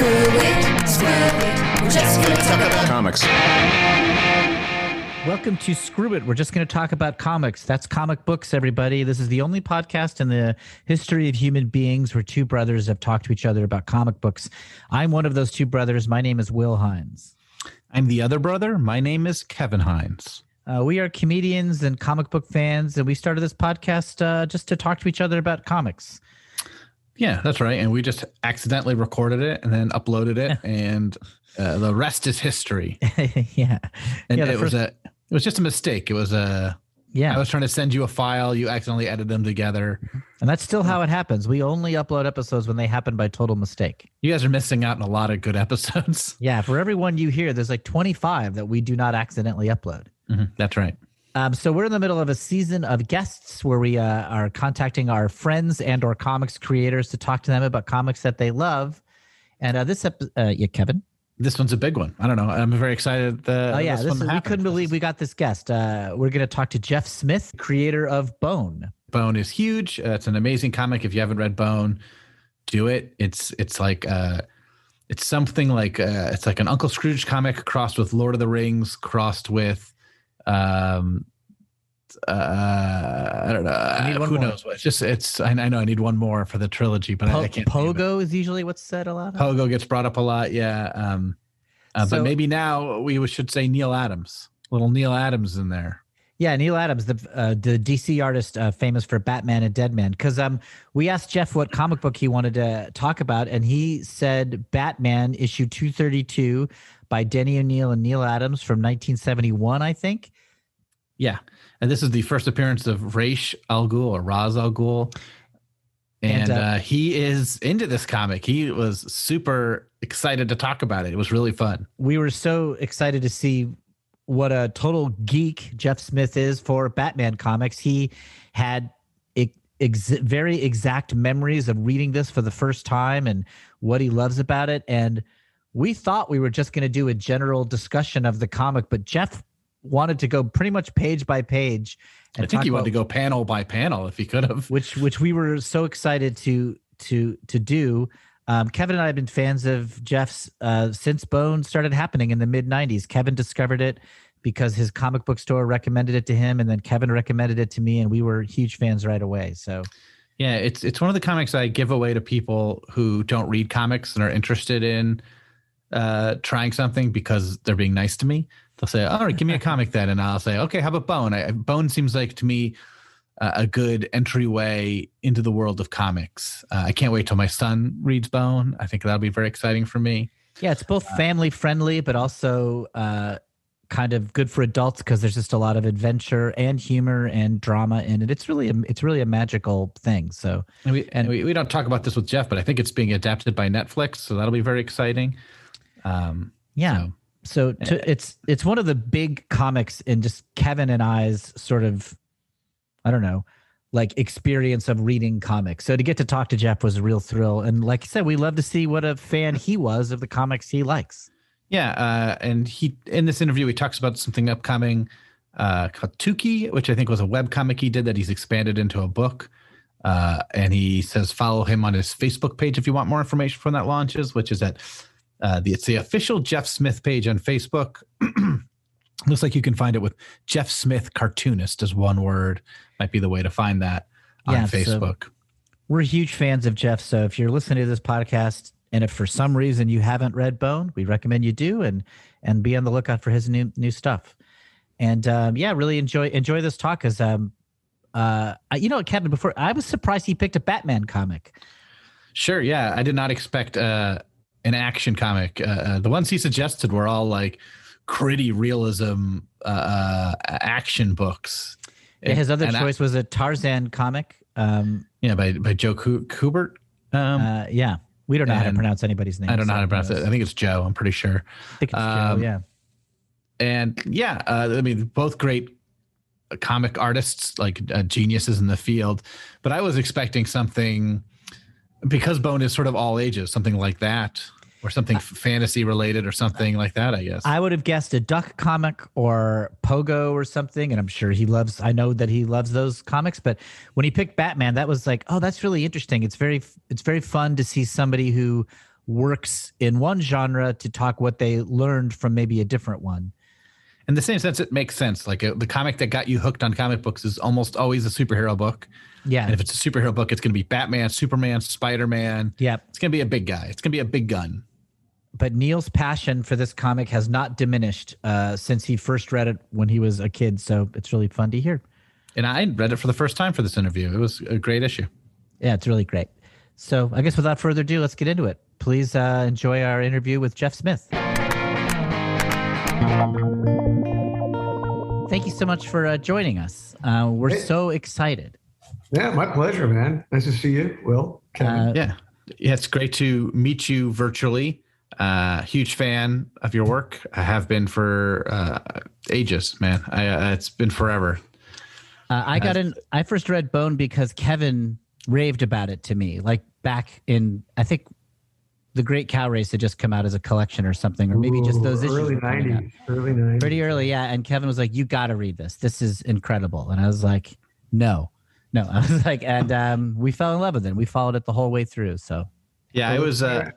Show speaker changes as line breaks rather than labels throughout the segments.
Screw it, screw it. We're just gonna talk about
Comics.
Welcome to Screw It. We're just going to talk about comics. That's comic books, everybody. This is the only podcast in the history of human beings where two brothers have talked to each other about comic books. I'm one of those two brothers. My name is Will Hines.
I'm the other brother. My name is Kevin Hines.
Uh, we are comedians and comic book fans, and we started this podcast uh, just to talk to each other about comics.
Yeah, that's right. And we just accidentally recorded it and then uploaded it, and uh, the rest is history.
yeah,
And
Yeah,
it was a it was just a mistake. It was a
yeah,
I was trying to send you a file. You accidentally edited them together.
and that's still how it happens. We only upload episodes when they happen by total mistake.
You guys are missing out on a lot of good episodes.
Yeah, for every one you hear, there's like 25 that we do not accidentally upload.
Mhm, That's right.
Um, so we're in the middle of a season of guests where we uh, are contacting our friends and or comics creators to talk to them about comics that they love. And uh, this episode, uh, yeah, Kevin.
This one's a big one. I don't know. I'm very excited. That
Oh yeah,
this
this
one
is, we couldn't believe we got this guest. Uh, we're going to talk to Jeff Smith, creator of Bone.
Bone is huge. Uh, it's an amazing comic. If you haven't read Bone, do it. It's it's like uh it's something like uh it's like an Uncle Scrooge comic crossed with Lord of the Rings, crossed with um uh I don't know.
need one
Who
more.
knows what? It's just it's I, I know I need one more for the trilogy, but I,
Po-
I can't.
Pogo is usually what's said a lot. Of.
Pogo gets brought up a lot, yeah. Um uh,
So-
but maybe now we should say Neal Adams. Little Neal Adams in there.
Yeah, Neal Adams, the uh, the DC artist uh, famous for Batman and Deadman. Because um, we asked Jeff what comic book he wanted to talk about, and he said Batman issue two thirty two by Denny O'Neil and Neal Adams from nineteen seventy one, I think.
Yeah. And this is the first appearance of Raish Al Ghul or Raz Al Ghul. And,
And, uh,
uh, he is into this comic. He was super excited to talk about it. It was really fun.
We were so excited to see what a total geek Jeff Smith is for Batman comics. He had ex- very exact memories of reading this for the first time and what he loves about it. And we thought we were just going to do a general discussion of the comic, but Jeff wanted to go pretty much page by page.
I think he wanted to go panel by panel if he could have.
which which we were so excited to to to do. Um, Kevin and I have been fans of Jeff's uh, since Bone started happening in the mid '90s. Kevin discovered it because his comic book store recommended it to him, and then Kevin recommended it to me, and we were huge fans right away. So
Yeah, it's it's one of the comics I give away to people who don't read comics and are interested in uh, trying something because they're being nice to me. They'll say, "All right, give me a comic then," and I'll say, "Okay, how about Bone?" I, Bone seems like to me uh, a good entryway into the world of comics. Uh, I can't wait till my son reads Bone. I think that'll be very exciting for me.
yeah, it's both family friendly, but also uh, kind of good for adults because there's just a lot of adventure and humor and drama in it. It's really a, it's really a magical thing. So
And we and we, we don't talk about this with Jeff, but I think it's being adapted by Netflix, so that'll be very exciting. Um,
Yeah.
so-
So to, it's it's one of the big comics in just Kevin and I's sort of, I don't know, like experience of reading comics. So to get to talk to Jeff was a real thrill, and like I said, we love to see what a fan he was of the comics he likes.
Yeah, uh, and he in this interview he talks about something upcoming uh, called Tuki, which I think was a web comic he did that he's expanded into a book. Uh, and he says follow him on his Facebook page if you want more information from that launches, which is at uh, the it's the official Jeff Smith page on Facebook. Looks like you can find it with Jeff Smith cartoonist as one word. Might be the way to find that on
Yeah, so-
Facebook.
We're huge fans of Jeff, so if you're listening to this podcast and if for some reason you haven't read Bone, we recommend you do and and be on the lookout for his new new stuff. And um, yeah, really enjoy enjoy this talk because um, uh, you know, Kevin, before I was surprised he picked a Batman comic.
Sure. Yeah. I did not expect uh, an action comic. Uh, uh, the ones he suggested were all like gritty realism uh, uh, action books.
Yeah, his other
And I-
choice was a Tarzan comic. Um,
yeah, by, by Joe Kubert. Um,
uh, yeah, we don't know how to pronounce anybody's name.
I don't know
so
how to pronounce it. I think it's Joe. I'm pretty sure.
I think it's
um,
Joe. Yeah.
And yeah, uh, I mean, both great comic artists, like uh, geniuses in the field. But I was expecting something because Bone is sort of all ages, something like that, or something fantasy related, or something like that. I guess.
I would have guessed a Duck comic or Pogo or something, and I'm sure he loves. I know that he loves those comics, but when he picked Batman, that was like, oh, that's really interesting. It's very, it's very fun to see somebody who works in one genre to talk what they learned from maybe a different one.
In the same sense, it makes sense. Like uh the comic that got you hooked on comic books is almost always a superhero book.
Yeah.
And if it's a superhero book, it's going to be Batman, Superman, Spider Man.
yeah.
It's going to be a big guy. It's going to be a big gun.
But Neil's passion for this comic has not diminished uh, since he first read it when he was a kid. So it's really fun to hear.
And I read it for the first time for this interview. It was a great issue.
Yeah, it's really great. So I guess without further ado, let's get into it. Please uh, enjoy our interview with Jeff Smith. Thank you so much for uh, joining us. Uh, we're
Hey.
so excited.
Yeah, my pleasure, man. Nice to see you, Will.
Uh,
Yeah. Yeah, it's great to meet you virtually. Uh, huge fan of your work. I have been for uh, ages, man. I, uh, it's been forever.
Uh, I got in. I first read Bone because Kevin raved about it to me, like back in I think the Great Cow Race had just come out as a collection or something, or maybe just
Ooh,
those issues.
early
were
'90s. Early '90s.
pretty early, yeah. And Kevin was like, "You got to read this. This is incredible." And I was like, "No, no." I was like, and um, we fell in love with it. We followed it the whole way through. So
Yeah, it was. Uh,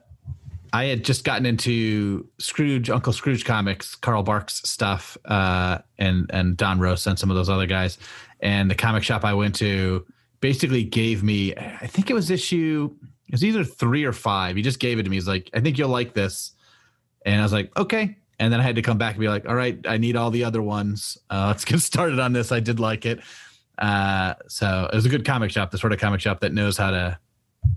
I had just gotten into Scrooge, Uncle Scrooge comics, Carl Barks stuff, uh, and and Don Rosa and some of those other guys. And the comic shop I went to basically gave me, I think it was issue, it was either three or five. He just gave it to me. He's like, I think you'll like this, and I was like, okay. And then I had to come back and be like, all right, I need all the other ones. Uh, let's get started on this. I did like it. Uh, so it was a good comic shop, the sort of comic shop that knows how to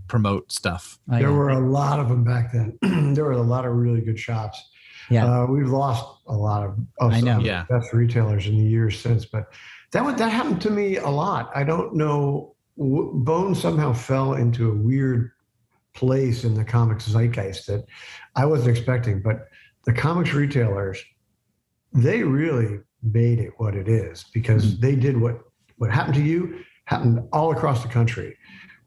promote stuff.
I,
There were a lot of them back then. there were a lot of really good shops.
yeah,
Uh, we've lost a lot of, of
I know.
some of the
Yeah.
best retailers in the years since, but that would, that happened to me a lot. I don't know. w- Bone somehow fell into a weird place in the comics zeitgeist that I wasn't expecting. But the comics retailers, they really made it what it is because they did what what happened to you happened all across the country.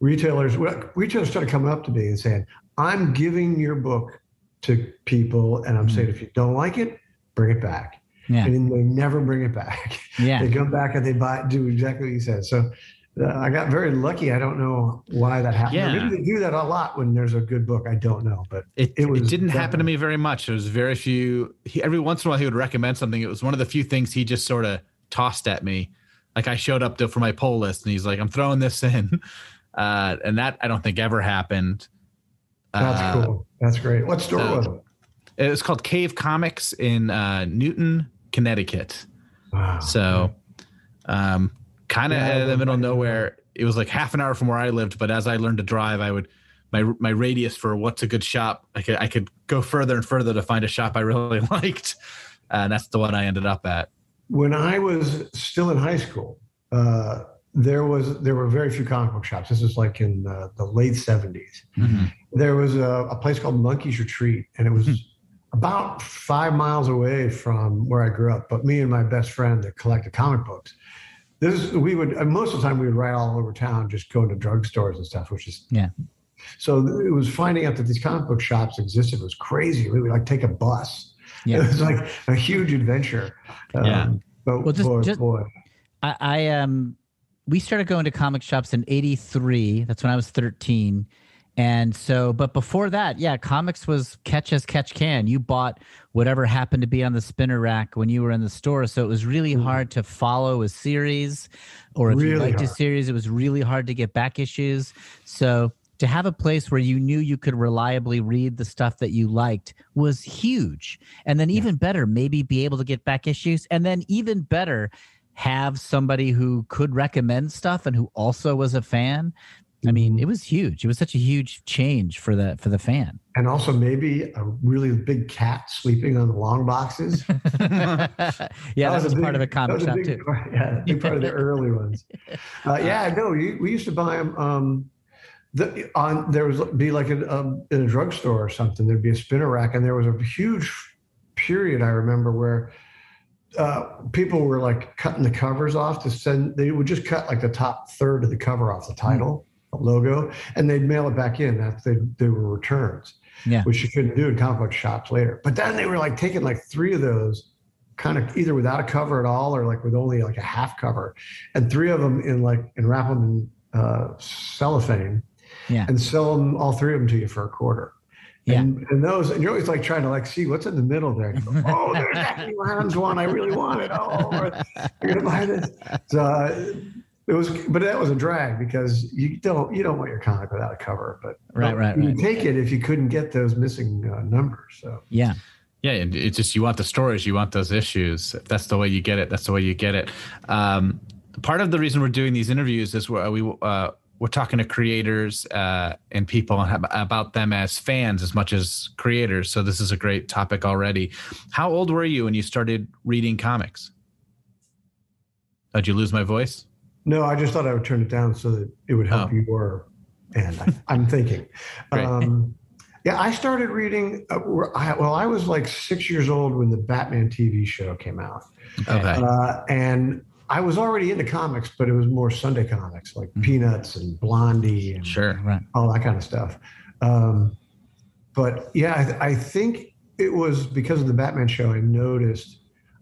Retailers, retailers started coming up to me and saying, "I'm giving your book to people, and I'm saying if you don't like it, bring it back."
yeah,
And they never bring it back.
yeah.
They come back and they buy, do exactly what you said. So. Uh, I got very lucky. I don't know why that happened.
Yeah.
Maybe they do that a lot when there's a good book. I don't know, but
It,
It
it, didn't happen to me very much. There was very few. He, every once in a while, he would recommend something. It was one of the few things he just sort of tossed at me. Like I showed up to, for my poll list, and he's like, "I'm throwing this in," uh, and that I don't think ever happened.
that's
Uh,
cool. That's great. What store
so-
was it?
It was called Cave Comics in uh, Newtown, Connecticut.
Wow.
So, um, kind of
Yeah,
in the middle of nowhere. It was like half an hour from where I lived, but as I learned to drive, I would my my radius for what's a good shop. I could I could go further and further to find a shop I really liked, and that's the one I ended up at.
when I was still in high school, uh, there was there were very few comic book shops. This is like in uh, the late seventies. There was a, a place called Monkey's Retreat, and it was
Hmm.
about five miles away from where I grew up. But me and my best friend that collected comic books, this is, we would most of the time we would ride all over town, just going to drugstores and stuff, which is
Yeah.
So it was finding out that these comic book shops existed was crazy. We would like take a bus.
Yeah.
It was like a huge adventure. Um,
Yeah.
But
Well, just-
boy,
just-
boy.
I, I um we started going to comic shops in 83 that's when i was 13 and so but before that yeah comics was catch as catch can. You bought whatever happened to be on the spinner rack when you were in the store. So it was really hard to follow a series or if you
Really
liked a series it was really hard to get back issues. So to have a place where you knew you could reliably read the stuff that you liked was huge. And then even better maybe be able to get back issues. And then even better have somebody who could recommend stuff and who also was a fan i mean
Mhm.
it was huge it was such a huge change for the for the fan
and also maybe a really big cat sleeping on the long boxes.
yeah that, was,
a
part of the comic
that was a
shop
big
too
yeah, a big part of the early ones. Uh, yeah, no, we, we used to buy them. Um, the, on there was be like in, um, in a drugstore or something. There'd be a spinner rack, and there was a huge period I remember where uh, people were like cutting the covers off to send. They would just cut like the top third of the cover off the title logo, and they'd mail it back in. That they they were returns,
Yeah.
which you couldn't do in comic book shops later. But then they were like taking like three of those, kind of either without a cover at all or like with only like a half cover, and three of them in like and wrap them in uh, cellophane
Yeah.
and sell them all three of them to you for a quarter.
Yeah.
And, and those, and you're always like trying to like see what's in the middle there. You go, oh, there's that Neal Adams one. I really want it. Oh, you're gonna buy this. So uh, it was, but that was a drag because you don't you don't want your comic without a cover. But
Right, right,
you
right.
take it if you couldn't get those missing uh, numbers. So
Yeah.
Yeah, and it's just you want the stories, you want those issues. If that's the way you get it, that's the way you get it. Um, part of the reason we're doing these interviews is we're, we uh, we're talking to creators uh, and people about them as fans as much as creators. So this is a great topic already. How old were you when you started reading comics? Did you lose my voice?
no, I just thought I would turn it down so that it would help
Oh.
your end. I, I'm thinking. Um, yeah, I started reading. Uh, well, I was like six years old when the Batman TV show came out,
Okay.
uh, and I was already into comics, but it was more Sunday comics like
Mhm.
Peanuts and Blondie and
sure.
Right.
all that kind of stuff. Um, but yeah, I, I think it was because of the Batman show I noticed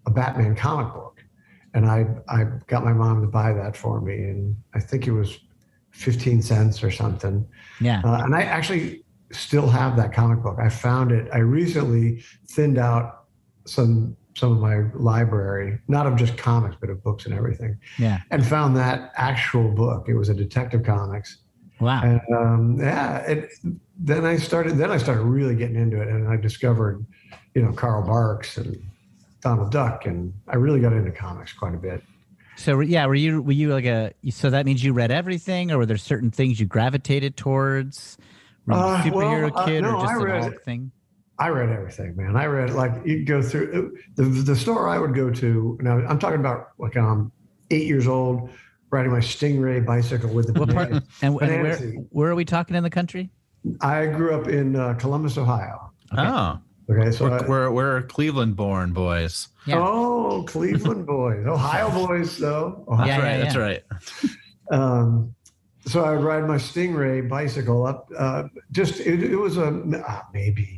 a Batman comic book, and I I got my mom to buy that for me, and I think it was fifteen cents or something.
Yeah.
Uh, and I actually still have that comic book. I found it. I recently thinned out some some of my library, not of just comics, but of books and everything,
Yeah.
and found that actual book. It was a Detective Comics,
Wow.
and um, yeah. It, then I started. Then I started really getting into it, and I discovered, you know, Carl Barks and Donald Duck, and I really got into comics quite a bit.
So yeah, were you were you like a so that means you read everything, or were there certain things you gravitated towards? Were you a
Uh,
superhero
well, uh,
kid
no,
or just
I
an
read-
thing?
I read everything, man. I read like you go through the the store I would go to. Now I'm talking about like I'm eight years old, riding my Stingray bicycle with the.
What part? And, and where where are we talking in the country?
I grew up in uh, Columbus, Ohio.
Oh,
Okay, so
we're,
I-
we're, we're Cleveland born boys.
Yeah.
oh, Cleveland boys, Ohio boys, though. Ohio.
That's right.
yeah,
That's right.
Um, so I would ride my Stingray bicycle up. Uh, just it, it was a uh, maybe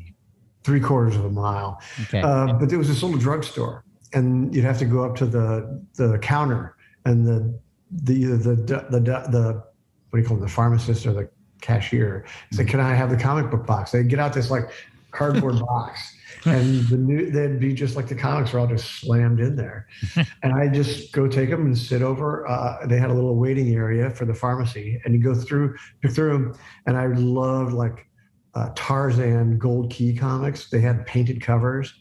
three quarters of a mile.
Okay.
Uh, but there was this little drugstore, and you'd have to go up to the the counter, and the the the the the, the what do you call them, the pharmacist or the cashier said, "Can I have the comic book box?" They'd get out this like cardboard box, and the new they'd be just like the comics were all just slammed in there, and I just go take them and sit over. Uh, they had a little waiting area for the pharmacy, and you go through pick through them, and I loved like uh, Tarzan Gold Key comics. They had painted covers.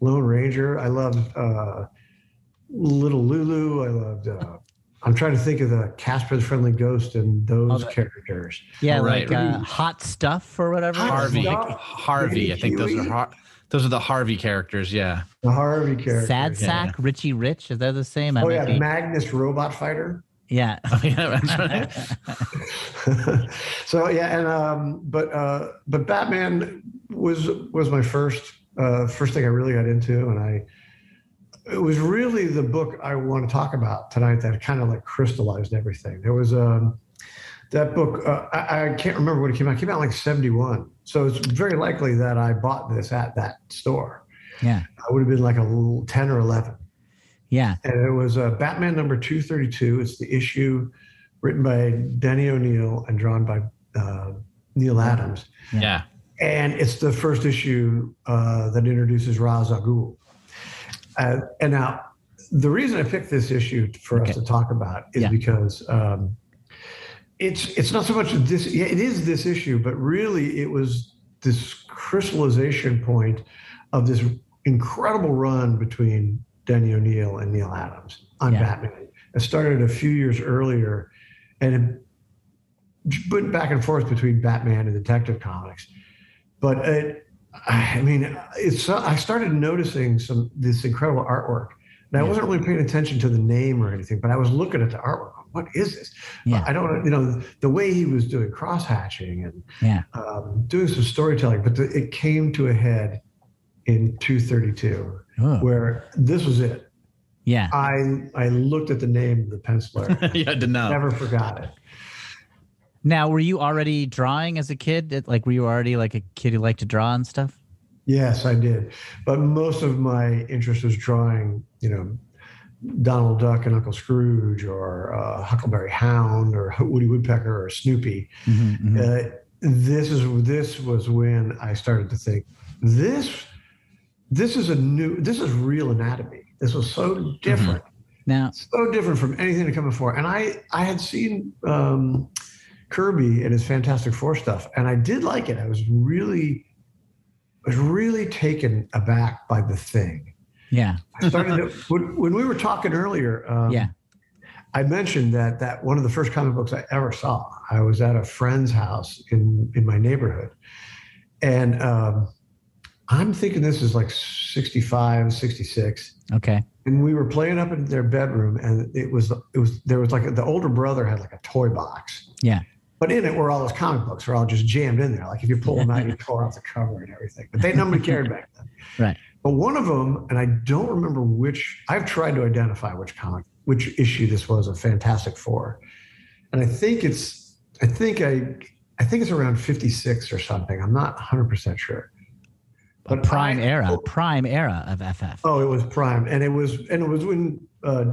Lone Ranger. I loved uh, Little Lulu. I loved. Uh, I'm trying to think of the Casper the Friendly Ghost and those
Oh, the-
characters.
yeah,
right.
like uh, hot stuff or whatever.
Hot
Harvey.
Stuff.
Harvey. I think those are Har- those are the Harvey characters. Yeah.
The Harvey characters.
Sad
yeah.
Sack, Richie Rich. Is that the same?
Oh
might
yeah, Magnus Robot Fighter.
Yeah.
Oh, yeah. Right.
so yeah, and um, but uh, but Batman was was my first uh, first thing I really got into, and I it was really the book I want to talk about tonight that kind of like crystallized everything. There was um, that book. Uh, I, I can't remember when it came out. It came out in like seventy one, so it's very likely that I bought this at that store.
Yeah.
I would have been like a ten or eleven
Yeah.
and it was uh, Batman number 232. It's the issue written by Denny O'Neil and drawn by uh, Neal Adams.
Yeah.
And it's the first issue uh, that introduces Ra's al Ghul. Uh, and now, the reason I picked this issue for
Okay.
us to talk about is
Yeah.
because um, it's it's not so much this. Yeah, it is this issue, but really it was this crystallization point of this incredible run between Denny O'Neil and Neal Adams on
Yeah.
Batman. It started a few years earlier, and it went back and forth between Batman and Detective Comics. But it, I mean, it's I started noticing some this incredible artwork. And I
Yeah.
wasn't really paying attention to the name or anything, but I was looking at the artwork. What is this?
Yeah.
I don't, you know, the way he was doing cross hatching and
Yeah.
um, doing some storytelling, but the, it came to a head in 232,
Oh,
where this was it.
yeah.
I I looked at the name of the penciler,
yeah. I did not.
never forgot it.
Now, were you already drawing as a kid? Like, were you already like a kid who liked to draw and stuff?
Yes, I did, but most of my interest was drawing, you know, Donald Duck and Uncle Scrooge, or uh, Huckleberry Hound, or Woody Woodpecker, or Snoopy.
Mhm, mhm.
Uh, this is this was when I started to think this this is a new this is real anatomy. This was so different,
Now,
so different from anything to come before. And I I had seen um, Kirby and his Fantastic Four stuff, and I did like it. I was really I was really taken aback by the thing.
yeah,
I started to, when, when we were talking earlier. Um,
yeah,
I mentioned that that one of the first comic books I ever saw. I was at a friend's house in in my neighborhood, and um, I'm thinking this is like 65, 66,
okay,
and we were playing up in their bedroom, and it was it was there was like the older brother had like a toy box.
Yeah.
But in it were all those comic books, were all just jammed in there. Like if you pull them out, you tore off the cover and everything. But they nobody cared back then.
Right.
But one of them, and I don't remember which. I've tried to identify which comic, which issue this was of Fantastic Four, and I think it's. I think I. I think it's around 56 or something. I'm not 100 percent sure.
A prime
I-
era, prime era of FF.
Oh, it was Prime, and it was, and it was when uh,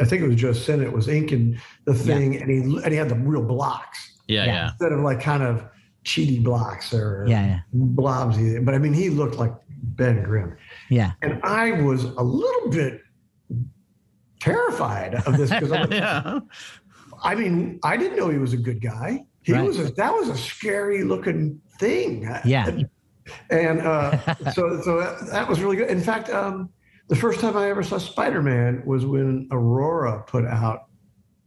I think it was just Joe Sinnott was inking the thing, and he and he had the real blocks
Yeah,
Yeah.
yeah.
instead of like kind of cheaty blocks or
Yeah, yeah,
blobs. But I mean, he looked like Ben Grimm,
yeah,
and I was a little bit terrified of this because I'm like,
yeah.
I mean, I didn't know he was a good guy. He
Right.
was a, that was a scary looking thing.
Yeah.
And uh, so so that, that was really good. In fact, um, the first time I ever saw Spider Man was when Aurora put out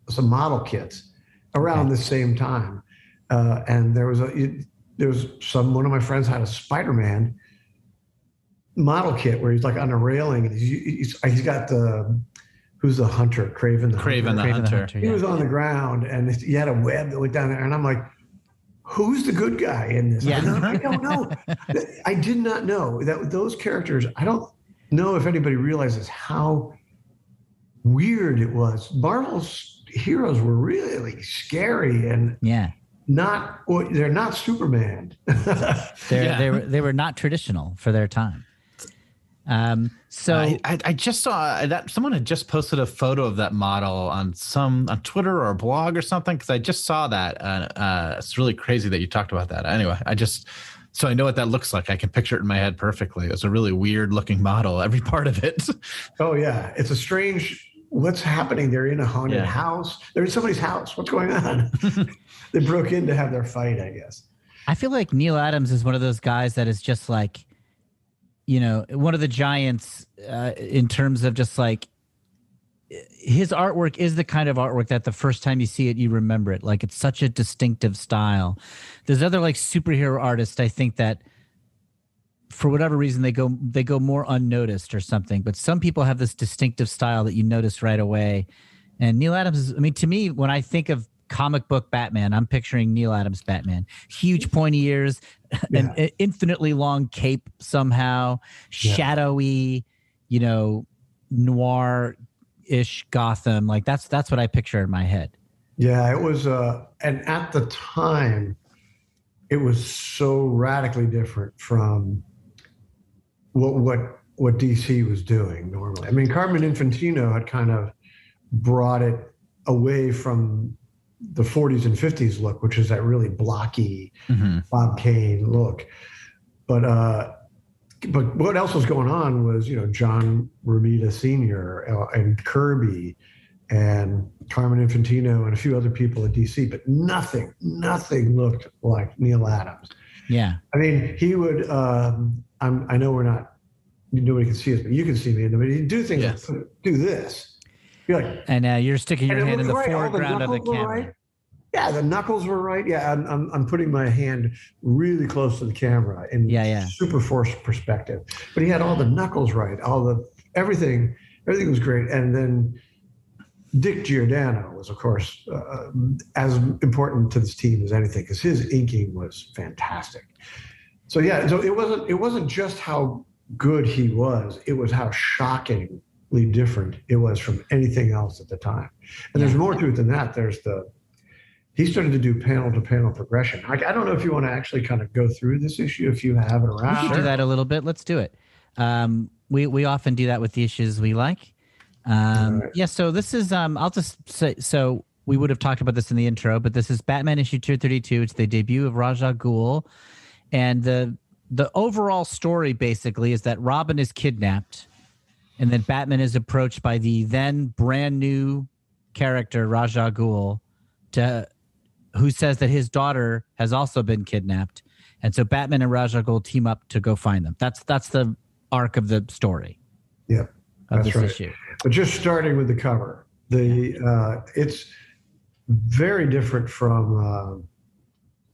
some model kits around the same time, uh, and there was a it, there was some one of my friends had a Spider Man model kit where he's like on a railing and he's he's, he's got the who's the hunter Kraven the
Kraven the
Hunter.
Hunter.
He
yeah.
was on the ground and he had a web that went down there. And I'm like, who's the good guy in this?
Yeah.
I, don't, I don't know. I did not know that those characters, I don't know if anybody realizes how weird it was. Marvel's heroes were really scary and
yeah.
not, they're not Superman.
They're,
Yeah.
they were they were not traditional for their time. Um. So
I, I, I just saw that someone had just posted a photo of that model on some on Twitter or a blog or something because I just saw that. Uh, uh, it's really crazy that you talked about that. Anyway, I just so I know what that looks like. I can picture it in my head perfectly. It's a really weird looking model. Every part of it.
oh, yeah. It's a strange, what's happening? They're in a haunted
Yeah.
house. They're in somebody's house. What's going on? they broke in to have their fight, I guess.
I feel like Neal Adams is one of those guys that is just like, you know, one of the giants uh, in terms of just like his artwork is the kind of artwork that the first time you see it, you remember it. Like it's such a distinctive style. There's other like superhero artists, I think that for whatever reason they go they go more unnoticed or something. But some people have this distinctive style that you notice right away. And Neal Adams is, I mean, to me, when I think of comic book Batman, I'm picturing Neal Adams Batman. Huge pointy ears, an infinitely long cape somehow,
Yeah.
shadowy, you know, noir ish Gotham. Like that's that's what I picture in my head.
Yeah, it was, uh, and at the time, it was so radically different from what what what DC was doing normally. I mean, Carmen Infantino had kind of brought it away from the 40s and 50s look, which is that really blocky
Mhm.
Bob Kane look. But uh, but what else was going on was you know John Romita Sr. uh, and Kirby and Carmen Infantino and a few other people at DC, but nothing, nothing looked like Neal Adams.
Yeah.
I mean, he would. Um, I'm, I know we're not. Nobody can see us, but you can see me. But he'd do things
Yes.
like do this. Like,
And uh, you're sticking your
and
hand in the
right. All the
foreground of the camera.
right. Yeah, the knuckles were right. Yeah, I'm, I'm, I'm putting my hand really close to the camera in
Yeah, yeah.
super forced perspective. But he had all the knuckles right, all the everything, everything was great. And then Dick Giordano was, of course, uh, as important to this team as anything because his inking was fantastic. So yeah, so it wasn't it wasn't just how good he was; it was how shockingly different it was from anything else at the time. And there's more to it than that. There's the he started to do panel to panel progression. I, I don't know if you want to actually kind of go through this issue if you have it
We
around.
do that a little bit. Let's do it. Um, we we often do that with the issues we like. Um,
Alright.
Yeah. So this is. Um, I'll just say. So we would have talked about this in the intro, but this is Batman issue 232. It's the debut of Raja Ghul. And the the overall story basically is that Robin is kidnapped and then Batman is approached by the then brand new character Raja Ghul to who says that his daughter has also been kidnapped. And so Batman and Raja Ghul team up to go find them. That's that's the arc of the story
Yeah.
of
That's
this
right.
issue.
But just starting with the cover, the uh, it's very different from.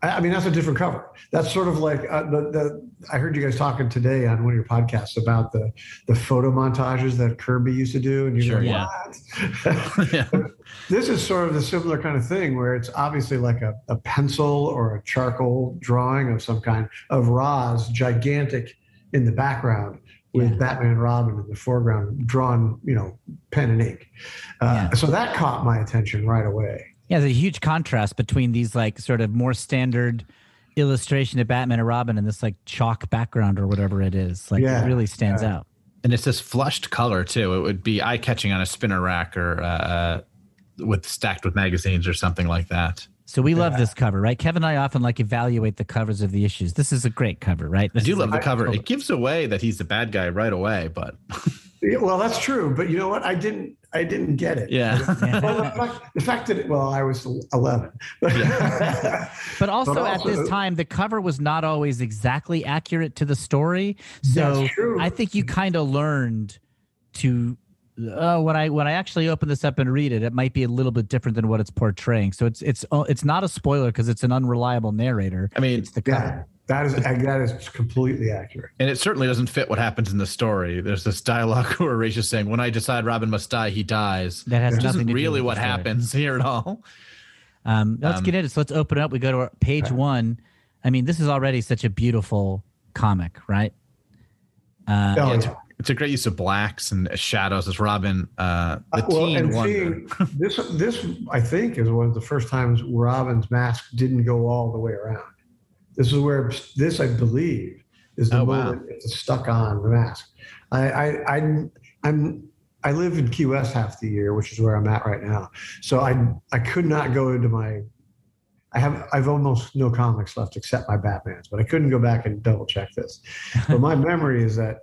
I I mean, that's a different cover. That's sort of like uh, the the. I heard you guys talking today on one of your podcasts about the the photo montages that Kirby used to do, and you're
Sure,
like,
yeah.
this is sort of the similar kind of thing where it's obviously like a, a pencil or a charcoal drawing of some kind of Roz, gigantic in the background with
Yeah.
Batman and Robin in the foreground, drawn, you know, pen and ink. Uh,
Yeah.
So that caught my attention right away.
Yeah, there's a huge contrast between these like sort of more standard illustration of Batman and Robin and this like chalk background or whatever it is. Like
Yeah,
it really stands
yeah.
out.
And it's this flushed color too. It would be eye catching on a spinner rack or uh, with stacked with magazines or something like that.
So we love this cover, right? Kevin and I often like evaluate the covers of the issues. This is a great cover, right?
I do love the
I-
cover. It gives away that he's the bad guy right away, but
Yeah, well, that's true, but you know what? I didn't. I didn't get it.
yeah.
Well, the fact, the fact that well, I was eleven.
But also,
But also
at this time, the cover was not always exactly accurate to the story. So I think you kind of learned to uh, when I when I actually open this up and read it, it might be a little bit different than what it's portraying. So it's it's uh, it's not a spoiler because it's an unreliable narrator.
I mean,
It's the cover.
Yeah, that is that is completely accurate.
and it certainly doesn't fit what happens in the story. There's this dialogue where Ra's just saying, "When I decide Robin must die, he dies."
That has
Which
nothing
isn't
to do
really
with the
what
story.
happens here at all.
Um, let's
Um,
get into it. So let's open it up. We go to our page one. I mean, this is already such a beautiful comic, right? Uh,
Oh,
it's,
yeah.
it's a great use of blacks and shadows as Robin, uh, the
Uh, well,
teen
and seeing this, this I think is one of the first times Robin's mask didn't go all the way around. This is where this, I believe, is the
Oh, wow.
it's stuck on the mask. I, I, I'm, I'm, I live in Key West half the year, which is where I'm at right now. So I, I could not go into my. I have, I've almost no comics left except my Batman's, but I couldn't go back and double check this. But my memory is that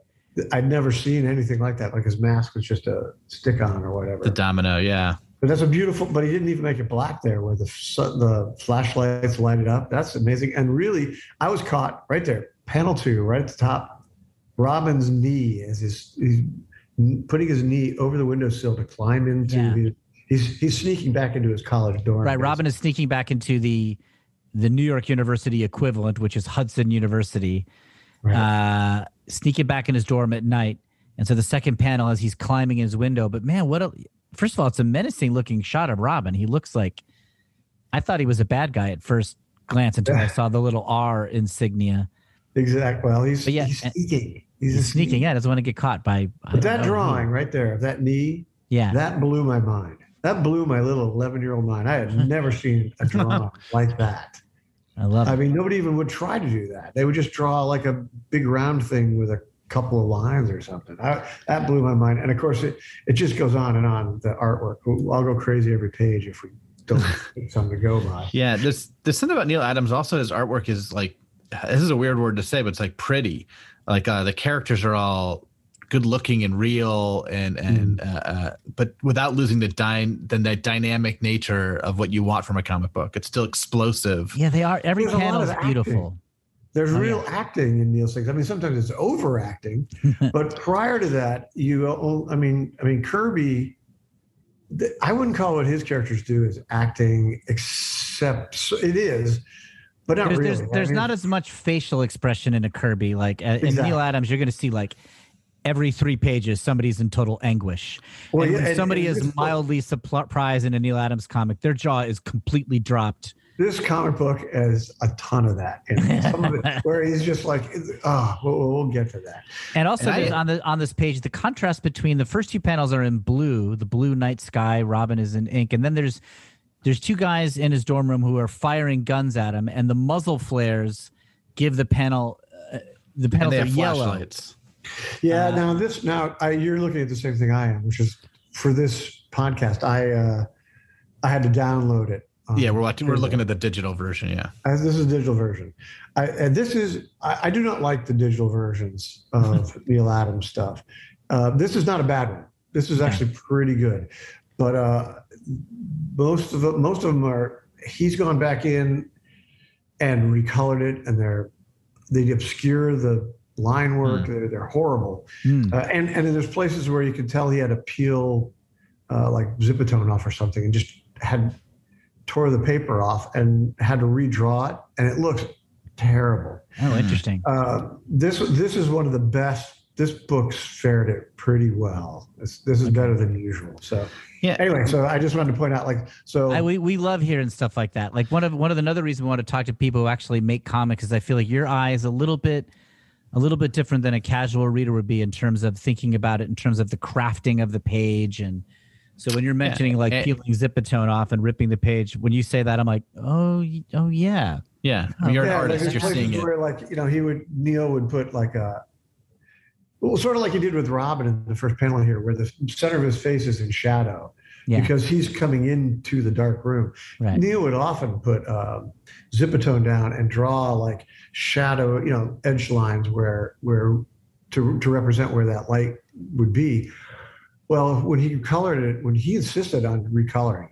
I'd never seen anything like that. Like his mask was just a stick on or whatever.
the domino, yeah.
But that's a beautiful. But he didn't even make it black there, where the the flashlights lighted up. That's amazing. And really, I was caught right there, panel two, right at the top. Robin's knee as his he's putting his knee over the windowsill to climb into.
Yeah.
He's he's sneaking back into his college dorm.
right. Robin is sneaking back into the the New York University equivalent, which is Hudson University.
Right.
uh, sneaking back in his dorm at night. And so the second panel as he's climbing his window. But man, what a first of all, it's a menacing looking shot of Robin. He looks like I thought he was a bad guy at first glance until I saw the little R insignia.
exactly. Well, he's,
yeah,
he's sneaking. He's,
He's sneaking. Yeah, doesn't want to get caught by.
But that
know.
drawing right there, of that knee,
Yeah.
that blew my mind. That blew my little eleven-year-old mind. I had never seen a drawing like that.
I love it.
I
it.
mean, nobody even would try to do that. They would just draw like a big round thing with a couple of lines or something. I, that blew my mind. And of course, it, it just goes on and on. The artwork. I'll go crazy every page if we don't get something to go by.
Yeah, this this thing about Neal Adams also his artwork is like this is a weird word to say, but it's like pretty. Like uh, the characters are all good looking and real, and and uh, uh, but without losing the dyne then that dynamic nature of what you want from a comic book. It's still explosive.
Yeah, they are. Every
There's
panel
of
is
acting.
beautiful.
There's
Oh,
real acting in Neal things. I mean, sometimes it's overacting, but prior to that, you. I mean, I mean Kirby. I wouldn't call what his characters do as acting, except it is, but not
There's,
really.
there's,
I
there's
mean,
not as much facial expression in a Kirby. Like uh, in Neal Adams, you're going to see like every three pages somebody's in total anguish.
Well,
and
yeah,
when
and-
somebody
and
is mildly surprised in a Neal Adams comic, their jaw is completely dropped.
This comic book has a ton of that, in. Some of it where he's just like, "Ah, we'll, we'll get to that."
And also
And I-
on the on this page, the contrast between the first two panels are in blue, the blue night sky. Robin is in ink, and then there's there's two guys in his dorm room who are firing guns at him, and the muzzle flares give the panel uh, the
And
panels are yellow.
flashlights.
Yeah.
Uh,
now this, now I, you're looking at the same thing I am, which is for this podcast. I, uh, I had to download it. Um,
yeah, we're watching. We're looking at the digital version. Yeah.
Uh, this is a digital version. I, and this is I, I do not like the digital versions of Neal Adams stuff. Uh, this is not a bad one. This is actually pretty good, but uh, most of them, most of them are. He's gone back in and recolored it, and they're they obscure the line work. They're, they're horrible,
Hmm.
uh, and and there's places where you can tell he had to peel uh, like zipatone off or something, and just had tore the paper off and had to redraw it, and it looks terrible.
Oh, interesting.
Uh, this this is one of the best. This book's fared it pretty well. This, this is better than usual. So
Yeah.
Anyway, so I just wanted to point out, like, so
I, we, we love hearing stuff like that. Like one of one of the another reason we want to talk to people who actually make comics is I feel like your eye is a little bit a little bit different than a casual reader would be in terms of thinking about it in terms of the crafting of the page and so when you're mentioning like
Eh.
peeling zipatone off and ripping the page, when you say that, I'm like, oh, oh yeah,
Yeah. You're an artist. You're
places
seeing it.
where, like, you know, he would Neal would put like a well, sort of like he did with Robin in the first panel here, where the center of his face is in shadow
yeah,
because he's coming into the dark room.
right,
Neal would often put um, zipatone down and draw like shadow, you know, edge lines where where to to represent where that light would be. Well, when he colored it, when he insisted on recoloring,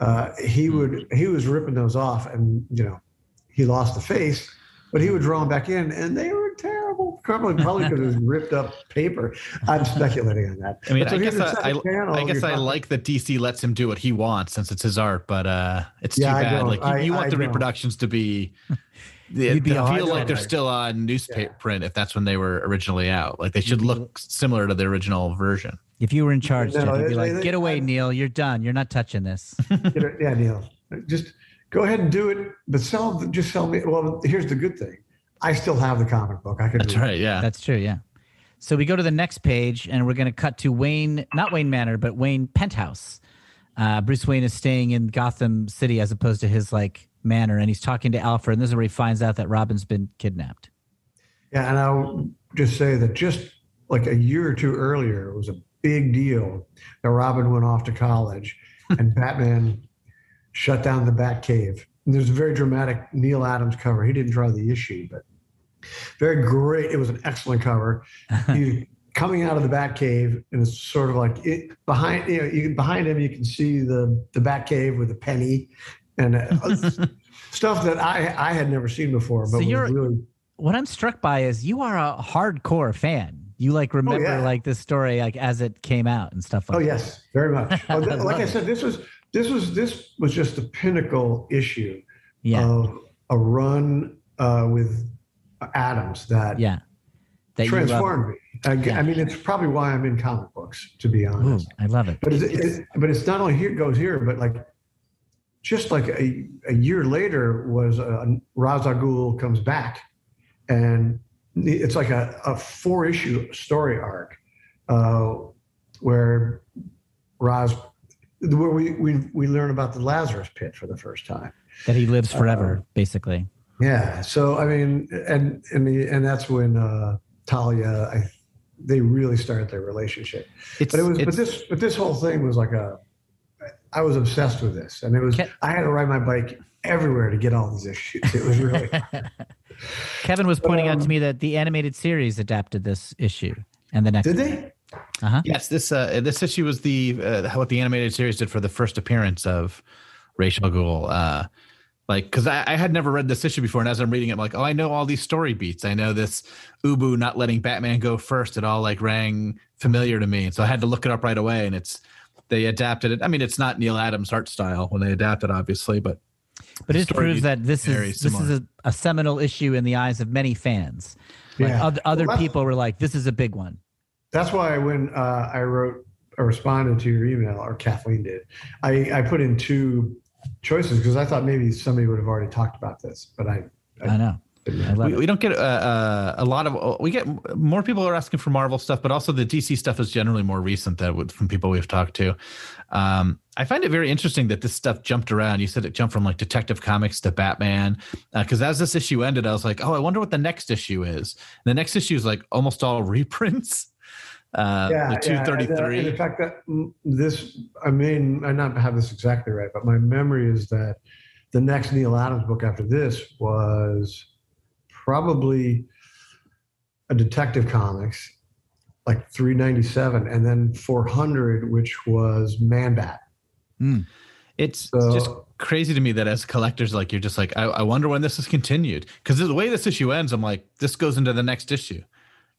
uh, he would he was ripping those off, and you know, he lost the face, but he would draw them back in, and they were terrible. Probably probably because it was ripped up paper. I'm speculating on that.
I mean,
so
I guess I, I, I guess I like that DC lets him do what he wants since it's his art, but uh, it's too
Yeah, I
bad. Like you, you want the reproductions to be. They,
You'd be
they
a
feel like they're
highlighter.
still on newspaper print if that's when they were originally out. Like they should look similar to the original version.
If you were in charge,
No,
Jeff, you'd be like, get away,
I-
Neal, you're done, you're not touching this.
Yeah, Neal, just go ahead and do it, but sell. Just sell me. Well, here's the good thing: I still have the comic book. I could.
That's
read it.
right. Yeah.
That's true. Yeah. So we go to the next page, and we're going to cut to Wayne, not Wayne Manor, but Wayne Penthouse. Uh, Bruce Wayne is staying in Gotham City as opposed to his like manor, and he's talking to Alfred. And this is where he finds out that Robin's been kidnapped.
Yeah, and I'll just say that just like a year or two earlier, it was a big deal that Robin went off to college, and Batman shut down the Batcave. And there's a very dramatic Neal Adams cover. He didn't draw the issue, but very great. It was an excellent cover. He's coming out of the Batcave, and it's sort of like it, behind you know you, behind him you can see the the Batcave with a penny and uh, stuff that I I had never seen before. But
So you're-
really
what I'm struck by is you are a hardcore fan. You like remember
yeah.
like this story like as it came out and stuff like
Oh
that.
yes, very much. Oh,
I
like I said, this was this was this was just the pinnacle issue
Yeah.
of a run uh, with Adams that
yeah. That
transformed me. I,
Yeah.
I mean, it's probably why I'm in comic books, to be
Ooh,
honest.
I love it.
But it's, it, but it's not only here goes here, but like just like a, a year later was uh, Ghul comes back, and it's like a, a four issue story arc uh, where Ra's where we, we we learn about the Lazarus pit for the first time.
That he lives forever,
Uh,
basically.
Yeah. So I mean, and and the, and that's when uh, Talia, I, they really started their relationship.
It's,
But it was, but this, but this whole thing was like a. I was obsessed with this, and it was.
Ke-
I had to ride my bike everywhere to get all these issues. It was really.
Kevin was pointing out to
Um,
me that the animated series adapted this issue and the next.
Did they?
Uh-huh.
Yes, this uh, this issue was the uh, what the animated series did for the first appearance of Ra's al Ghul. Uh, like, because I, I had never read this issue before, and as I'm reading it, I'm like, oh, I know all these story beats. I know this Ubu not letting Batman go first. It all like rang familiar to me, and so I had to look it up right away. And it's they adapted it. I mean, it's not Neal Adams' art style when they adapted, obviously, but
But
The
it
story
proves that this
very
is this is a, a seminal issue in the eyes of many fans. Like
Yeah.
oth- other
Well,
people were like, "This is a big one."
That's why when uh, I wrote or responded to your email, or Kathleen did, I, I put in two choices because I thought maybe somebody would have already talked about this, but I.
I know. I love
we, we don't get uh, uh, a lot of we get more people are asking for marvel stuff but also the dc stuff is generally more recent that from people we've talked to. Um, i find it very interesting that this stuff jumped around. You said it jumped from like detective comics to batman because as this issue ended i was like oh i wonder what the next issue is. And the next issue is like almost all reprints Uh, the
yeah, and, uh,
233.
and in fact, that this, I mean, I not have this exactly right, but my memory is that the next Neal Adams book after this was probably a Detective Comics, like 397, and then 400, which was Man Bat.
It's
So-
just crazy to me that as collectors, like you're just like, I, I wonder when this is continued. Because the way this issue ends, I'm like, this goes into the next issue.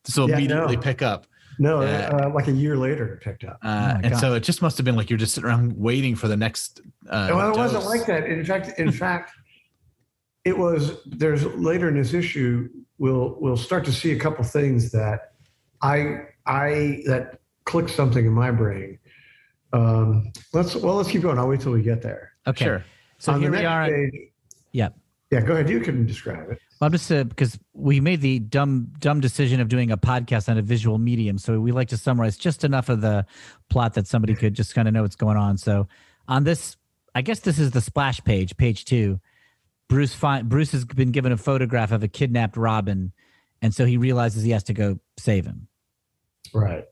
This will
Yeah,
immediately
no.
pick up.
No,
Yeah.
uh, like a year later, it picked up.
Uh,
my
and
God.
so it just must have been like you're just sitting around waiting for the next. Uh,
well, it wasn't like that. In fact, in fact, it was. There's later in this issue, we'll we'll start to see a couple things that I I that click something in my brain. Um, let's well, let's keep going. I'll wait till we get there.
Okay.
Sure.
So
On
here
the
we
next
are.
page-
yeah.
yeah, go ahead. You can describe it.
Well, I'm just uh, because we made the dumb dumb decision of doing a podcast on a visual medium, so we like to summarize just enough of the plot that somebody could just kind of know what's going on. So on this, I guess this is the splash page, page two. Bruce find, Bruce has been given a photograph of a kidnapped Robin, and so he realizes he has to go save him.
Right.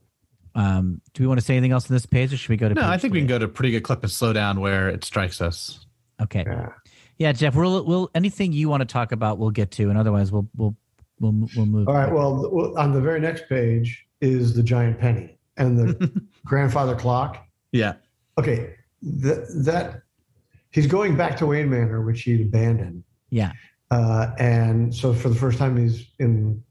Um, do we want to say anything else on this page, or should we go to?
No,
page
I think we can go to a pretty good clip and slow down where it strikes us.
Okay.
Yeah.
Yeah, Jeff. We'll we'll anything you want to talk about, we'll get to, and otherwise, we'll we'll we'll we'll move.
All right. Well, well, on the very next page is the giant penny and the grandfather clock.
Yeah.
Okay, that that he's going back to Wayne Manor, which he'd abandoned.
Yeah.
Uh, and so for the first time he's in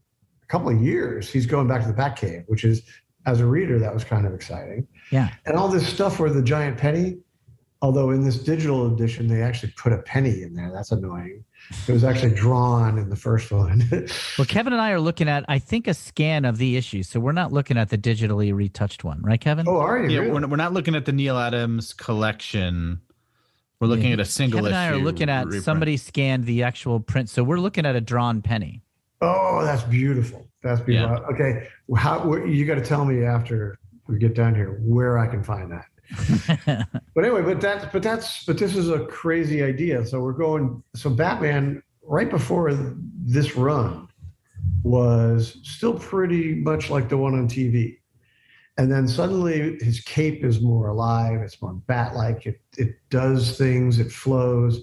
a couple of years, he's going back to the Batcave, which is, as a reader, that was kind of exciting.
Yeah.
And all this stuff where the giant penny, although in this digital edition, they actually put a penny in there. That's annoying. It was actually drawn in the first one.
Well, Kevin and I are looking at, I think, a scan of the issue. So we're not looking at the digitally retouched one, right, Kevin?
oh, are you?
Yeah,
really?
we're, we're not looking at the Neal Adams collection. We're looking
Yeah,
at a single
Kevin and I are looking at
reprint.
somebody scanned the actual print. So we're looking at a drawn penny.
Oh, that's beautiful. That's beautiful. Okay, how where, you got to tell me after we get down here where I can find that. But anyway, but that's but that's but this is a crazy idea. So we're going. So Batman, right before this run, was still pretty much like the one on TV, and then suddenly his cape is more alive. It's more bat-like. It it does things. It flows.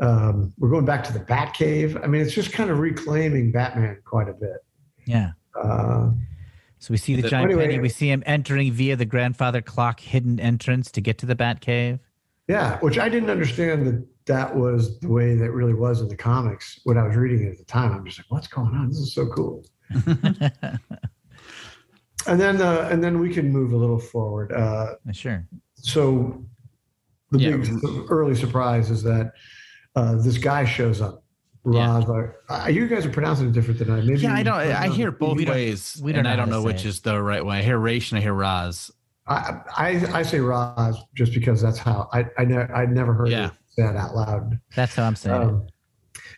Um, we're going back to the Batcave. I mean, it's just kind of reclaiming Batman quite a bit.
yeah.
Uh,
So we see the
The-
giant
Anyway-
penny. We see him entering via the grandfather clock hidden entrance to get to the Batcave.
Yeah, which I didn't understand that that was the way that really was in the comics when I was reading it at the time. I'm just like, what's going on? This is so cool. And then, uh, and then we can move a little forward. Uh,
sure.
so, the
Yeah.
big early surprise is that uh, this guy shows up.
Yeah.
Raz, uh, you guys are pronouncing it different than I. Maybe
Yeah, I don't. I hear both
We don't-
ways,
we don't
and
know
I don't know which
it.
is the right way. I hear Raish and I hear Raz.
I, I I say Raz just because that's how I I, ne- I never heard
Yeah.
it said out loud.
That's how I'm saying it.
Um,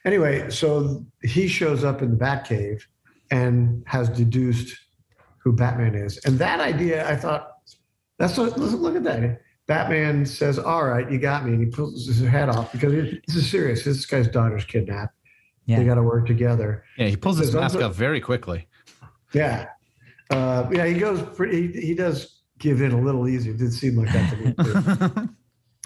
anyway, so he shows up in the Batcave and has deduced who Batman is, and that idea, I thought, that's what, look, look at that. Batman says, "All right, you got me," and he pulls his head off because it- this is serious. This guy's daughter's kidnapped.
Yeah.
They got to work together.
Yeah, he pulls his
There's
mask
also-
off very quickly.
Yeah, uh, yeah. He goes pretty. He, he does give in a little easier. It did seem like that to me. Too.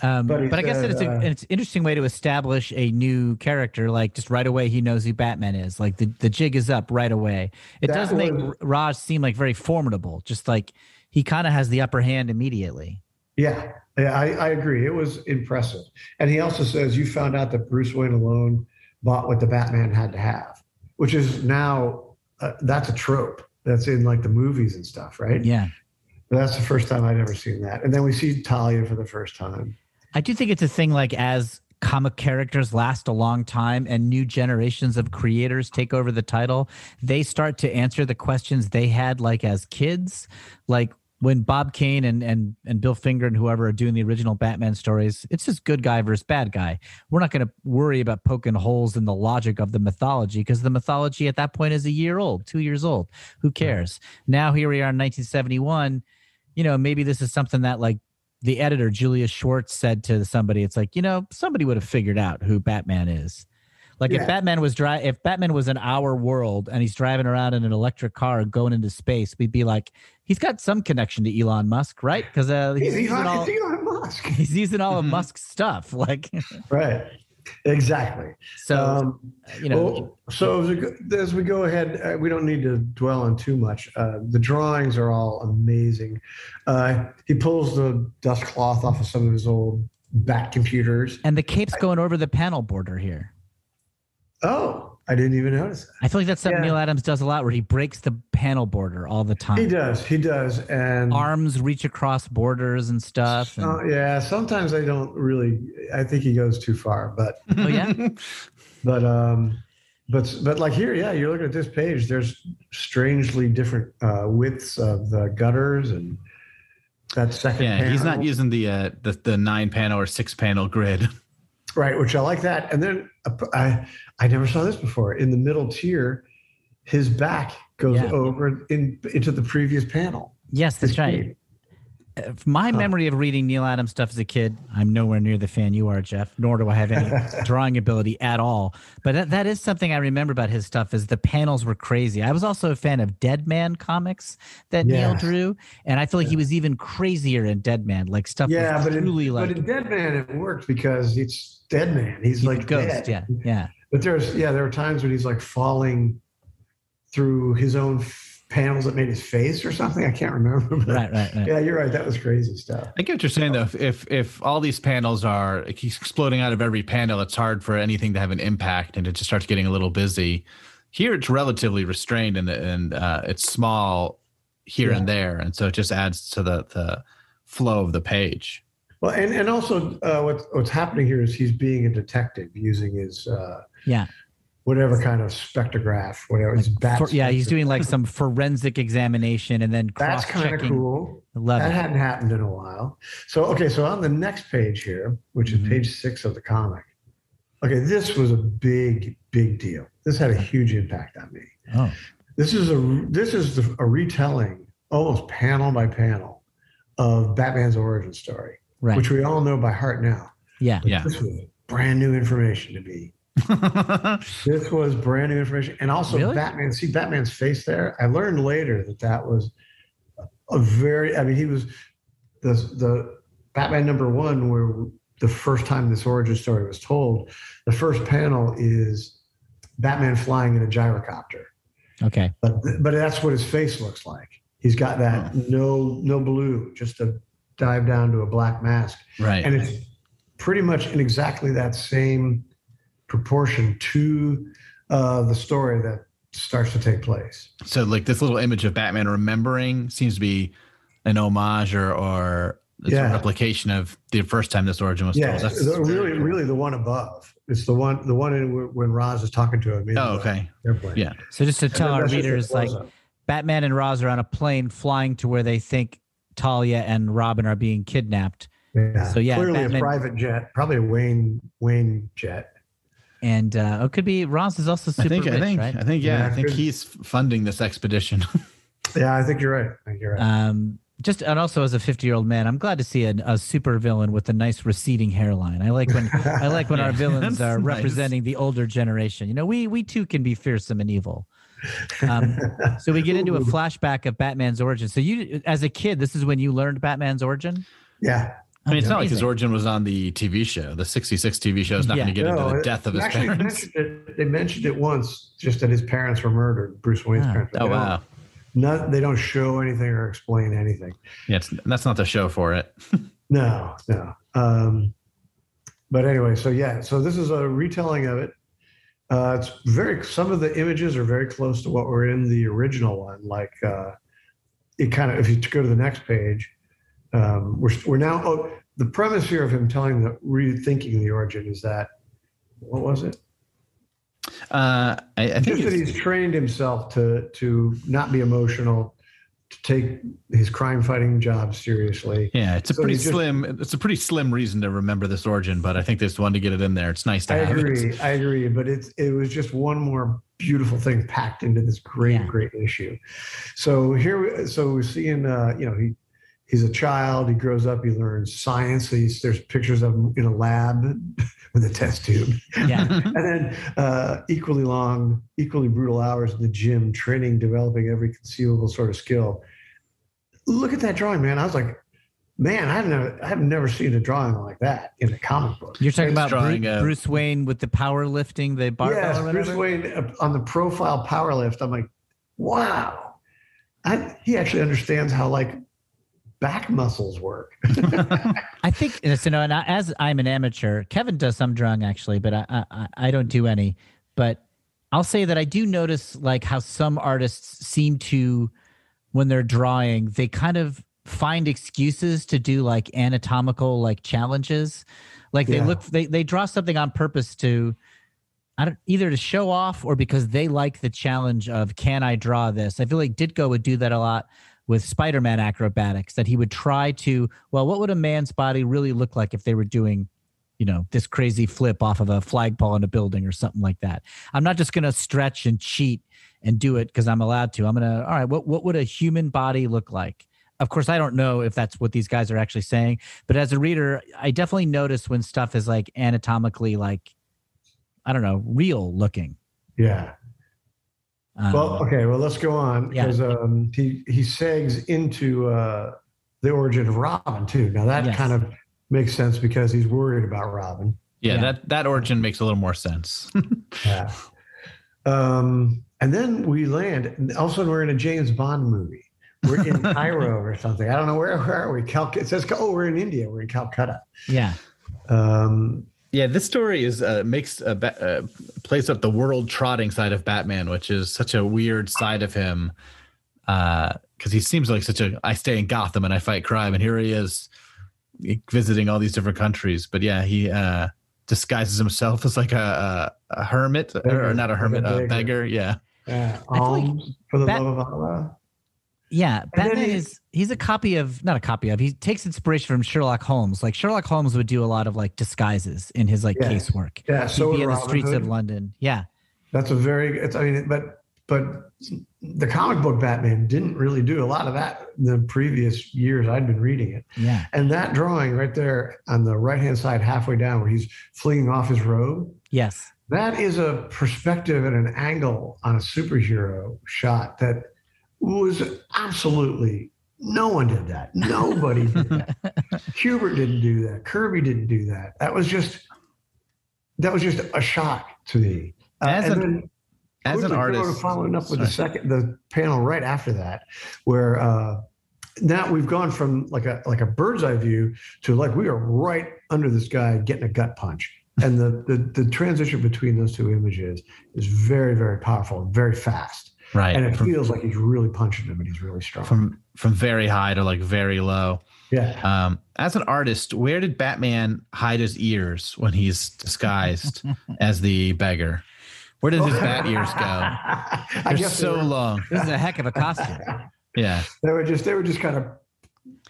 Um,
But
but,
he
I guess that it's, a,
uh,
it's an interesting way to establish a new character. Like just right away, he knows who Batman is. Like the, the jig is up right away. It
That
does make Ra's seem like very formidable. Just like he kind of has the upper hand immediately.
Yeah, yeah, I, I agree. It was impressive. And he also says you found out that Bruce Wayne alone bought what the Batman had to have, which is now uh, that's a trope that's in like the movies and stuff, right?
Yeah.
But that's the first time I'd ever seen that. And then we see Talia for the first time.
I do think it's a thing like as comic characters last a long time and new generations of creators take over the title, they start to answer the questions they had like as kids. Like when Bob Kane and and and Bill Finger and whoever are doing the original Batman stories, it's just good guy versus bad guy. We're not going to worry about poking holes in the logic of the mythology because the mythology at that point is a year old, two years old. Who cares? Now here we are in 1971. You know, maybe this is something that like the editor Julius Schwartz said to somebody, "It's like you know somebody would have figured out who Batman is." Like
Yeah.
if Batman was dri- if Batman was in our world and he's driving around in an electric car going into space, we'd be like, he's got some connection to Elon Musk, right? Because uh, he's,
He's
using
Elon,
all
Elon Musk.
he's using all of
Mhm.
Musk's stuff. Like
Right. Exactly.
so,
um,
you know,
well, so as we, go, as we go ahead, uh, we don't need to dwell on too much. Uh, the drawings are all amazing. Uh, he pulls the dust cloth off of some of his old back computers.
and the cape's going over the panel border here.
Oh, I didn't even notice that.
I feel like that's something
Yeah.
Neal Adams does a lot, where he breaks the panel border all the time.
He does. He does. And
Arms reach across borders and stuff. and-
uh, yeah, sometimes I don't really. I think he goes too far, but
Oh, yeah?
but um, but but like here, yeah, you're looking at this page. There's strangely different uh, widths of the gutters and that second.
yeah, he's not using the uh, the the nine panel or six panel grid.
Right, which I like that. And then I I never saw this before. In the middle tier, his back goes
Yeah.
over in into the previous panel.
yes, that's
His
right. My
Huh.
memory of reading Neal Adams stuff as a kid, I'm nowhere near the fan you are, Jeff, nor do I have any drawing ability at all. But that, that is something I remember about his stuff is the panels were crazy. I was also a fan of Deadman comics that
Neal
drew. And I feel like he was even crazier in Deadman. Like stuff
Yeah, but in,
truly like
but in Deadman it works because it's Deadman. He's
he's a
like
ghost.
dead.
Yeah. Yeah.
But there's yeah, there are times when he's like falling through his own panels that made his face or something. I can't remember. but-
Right, right, right.
Yeah, you're right. That was crazy stuff.
I get what you're saying though. If, if if all these panels are—he's exploding out of every panel, it's hard for anything to have an impact, and it just starts getting a little busy. Here, it's relatively restrained, and and uh, it's small here and there, and so it just adds to the the flow of the page.
Well, and and also uh, what's what's happening here is he's being a detective using his uh,
Yeah.
Whatever kind of spectrograph, whatever. His bat
For- yeah. He's doing like some forensic examination and then
That's kind of cool.
Love
that
it.
hadn't happened in a while. So okay, so on the next page here, which is
Mhm.
page six of the comic. Okay, this was a big, big deal. This had a huge impact on me.
Oh.
This is a this is the, a retelling, almost panel by panel, of Batman's origin story,
Right.
which we all know by heart now.
yeah.
But
Yeah.
this was brand new information to me. This was brand new information, and also
Really?
Batman. See Batman's face there. I learned later that that was a very. I mean, he was the the Batman number one, where the first time this origin story was told. The first panel is Batman flying in a gyrocopter,
Okay.
but but that's what his face looks like. He's got that no no blue, just a dive down to a black mask
right.
and it's pretty much in exactly that same proportion to uh, the story that starts to take place.
So like this little image of Batman remembering seems to be an homage or or it's
Yeah.
a replication of the first time this origin was
Yeah,
told. That's
the- really,
cool.
really the one above. It's the one, the one in, when Ra's is talking to him.
Oh, okay.
airplane.
Yeah.
So just to tell
then
our
that's just a
readers, like
close-up.
Batman and Ra's are on a plane flying to where they think Talia and Robin are being kidnapped.
yeah.
so, yeah,
clearly
Batman-
a private jet, probably a Wayne Wayne jet.
And uh, it could be Ra's is also super
I think
rich,
I think
right?
I think yeah,
Yeah,
I think he's funding this expedition.
Yeah, I think you're right. I think you're right.
Um, just and also as a 50 year old man, I'm glad to see a, a super villain with a nice receding hairline. I like when I like when our villains are
nice.
representing the older generation. You know, we we too can be fearsome and evil. Um, so we get into a flashback of Batman's origin. So you, as a kid, this is when you learned Batman's origin.
yeah.
I mean, it's not like his origin was on the TV show. The '66 TV show is not
Yeah.
going to get
No,
into the
it-
death of his
actually
parents.
mentioned it- they mentioned it once, just that his parents were murdered. Bruce Wayne's
Ah.
parents.
Oh wow,
Not, they don't show anything or explain anything.
yeah, it's, that's not the show for it.
No, no. Um, but anyway, so yeah, so this is a retelling of it. Uh, it's very. Some of the images are very close to what were in the original one. Like uh, it kind of. If you go to the next page, um, we're we're now. Oh, the premise here of him telling the rethinking the origin is that what was it?
Uh, I, I think
Just that he's trained himself to to not be emotional, to take his crime fighting job seriously.
yeah, it's a
so
pretty
he's just-
slim. It's a pretty slim reason to remember this origin, but I think they one to get it in there. It's nice to
I
have it.
agree. I agree. But it's it was just one more beautiful thing packed into this great,
Yeah.
great issue. So here, we- so we're seeing, uh, you know, he he's a child. He grows up. He learns science. He's there's pictures of him in a lab with a test tube.
Yeah.
and then uh, equally long, equally brutal hours in the gym, training, developing every conceivable sort of skill. Look at that drawing, man. I was like, man, I've never, I've never seen a drawing like that in a comic book.
You're talking
It's
about
drawing
Bruce,
a-
Bruce Wayne with the powerlifting, the barbell
yes,
or.
Bruce Wayne uh, on the profile power lift. I'm like, wow. I, he actually understands how like back muscles work.
I think you know, and I, as I'm an amateur, Kevin does some drawing actually, but I, I I don't do any. But I'll say that I do notice like how some artists seem to, when they're drawing, they kind of find excuses to do like anatomical like challenges. Like they
Yeah.
look, they they draw something on purpose to. I don't either to show off or because they like the challenge of can I draw this? I feel like Ditko would do that a lot with Spider-Man acrobatics that he would try to well what would a man's body really look like if they were doing you know this crazy flip off of a flagpole in a building or something like that. I'm not just going to stretch and cheat and do it because I'm allowed to. I'm going to all right what what would a human body look like? Of course I don't know if that's what these guys are actually saying, but as a reader I definitely notice when stuff is like anatomically like I don't know, real looking.
yeah.
Um,
Well, okay. Well, let's go on
Yeah.
because um, he he segs into uh, the origin of Robin too. Now that
Yes.
kind of makes sense because he's worried about Robin.
Yeah,
Yeah.
that that origin makes a little more sense.
Yeah. Um, and then we land. And all of a sudden, we're in a James Bond movie. We're in Cairo or something. I don't know where, where are we? Cal- it says, oh, we're in India. We're in Calcutta.
yeah.
Um,
yeah, this story is uh, makes uh, ba- uh, plays up the world trotting side of Batman, which is such a weird side of him. Because he seems like such a I stay in Gotham and I fight crime, and here he is visiting all these different countries. But yeah, he uh, disguises himself as like a, a, a hermit,
Beggar.
or not a
Like a
hermit, a
beggar.
beggar. Yeah,
yeah,
I feel like
alms for the
Bat-
love of Allah.
Yeah, Batman
he-
is he's a copy of not a copy of. He takes inspiration from Sherlock Holmes. Like Sherlock Holmes would do a lot of like disguises in his like
Yes.
casework.
Yeah,
He'd
so
be in the
Robin
streets of London. Yeah.
That's a very. It's. I mean, but but the comic book Batman didn't really do a lot of that the previous years I'd been reading it.
Yeah.
And that drawing right there on the right hand side, halfway down, where he's flinging off his robe,
Yes.
that is a perspective and an angle on a superhero shot that was absolutely no one did that. Nobody did that. Kubert didn't do that. Kirby didn't do that. That was just that was just a shock to me. Uh,
As
and
an-
then
as an artist,
following up with the second the panel right after that, where uh, now we've gone from like a like a bird's eye view to like we are right under this guy getting a gut punch. And the, the the transition between those two images is very, very powerful, and very fast.
Right.
And it
from,
feels like he's really punching him and he's really strong.
from from very high to like very low.
yeah.
Um, as an artist, where did Batman hide his ears when he's disguised as the beggar? Where did his bat ears go?
I
They're
guess
so
they were,
long.
This is a heck of a costume.
Yeah,
they were just they were just kind of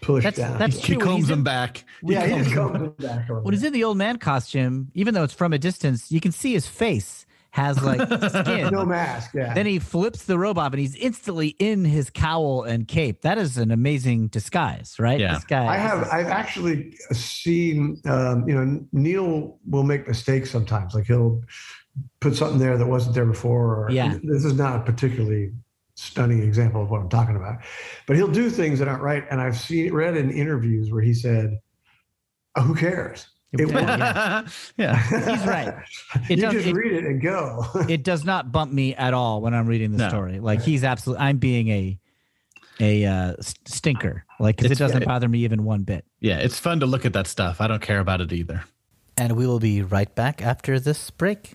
pushed
That's-
down.
that's
he
true. When
combs them
in-
back. He
yeah, he
combs
just
them
back. over
When he's in the old man costume, even though it's from a distance, you can see his face has like skin.
no mask. Yeah.
Then he flips the robe off and he's instantly in his cowl and cape. That is an amazing disguise, right?
Yeah.
This guy.
I have. I've actually seen. Um, you know, Neal will make mistakes sometimes. Like he'll put something there that wasn't there before. Or,
Yeah.
This is not a particularly stunning example of what I'm talking about, but he'll do things that aren't right. And I've seen read in interviews where he said, oh, "Who cares?" It
Yeah.
yeah.
He's right. It
you
does-
just
it-
read it and go.
it does not bump me at all when I'm reading the
No.
story. Like he's absolutely, I'm being a a uh, s- stinker. Like 'cause it doesn't
yeah.
bother me even one bit.
Yeah, it's fun to look at that stuff. I don't care about it either.
And we will be right back after this break.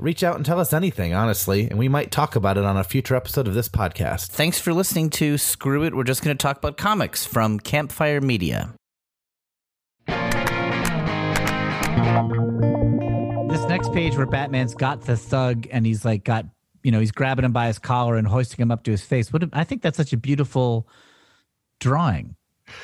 Reach out and tell us anything, honestly, and we might talk about it on a future episode of this podcast.
Thanks for listening to Screw It. We're just going to talk about comics from Campfire Media.
This next page where Batman's got the thug and he's like got you know he's grabbing him by his collar and hoisting him up to his face. What a- I think that's such a beautiful drawing.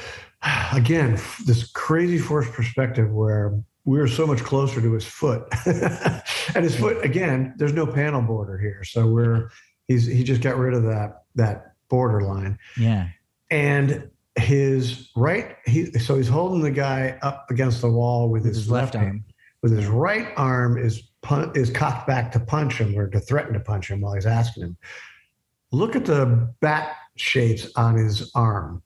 Again, this crazy forced perspective where we were so much closer to his foot, and his foot again. There's no panel border here, so we're he's he just got rid of that that border line.
Yeah.
and his right he so he's holding the guy up against the wall with, his,
his
left,
left
hand with his right arm is pun- is cocked back to punch him or to threaten to punch him while he's asking him look at the bat shapes on his arm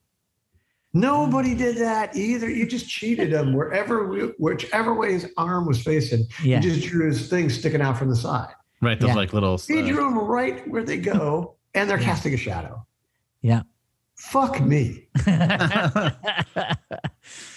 nobody did that either you just cheated him wherever whichever way his arm was facing
Yeah.
you just drew his thing sticking out from the side
Right, those
Yeah.
like little.
he
uh,
drew them right where they go and they're casting a shadow
Yeah.
fuck me.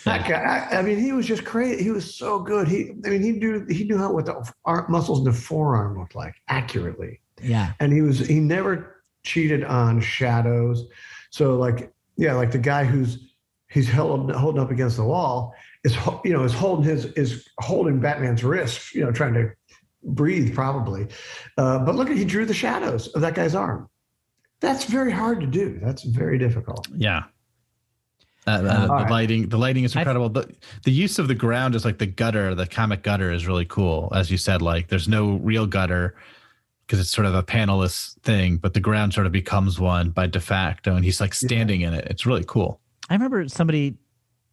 That guy, I, I mean, he was just crazy. He was so good. He, I mean, he knew he knew how what the arm, muscles in the forearm looked like accurately, Yeah. and he was he never cheated on shadows. So like, yeah, like the guy who's he's held holding up against the wall is you know is holding his is holding Batman's wrist, you know, trying to breathe probably. Uh, but look at he drew the shadows of that guy's arm. That's very hard to do. That's very difficult.
Yeah. Uh, uh, the
Alright.
lighting, the lighting is
I-
incredible. the The use of the ground is like the gutter, the comic gutter is really cool. As you said, like there's no real gutter because it's sort of a panelist thing, but the ground sort of becomes one by de facto, and he's like standing in it. It's really cool.
I remember somebody,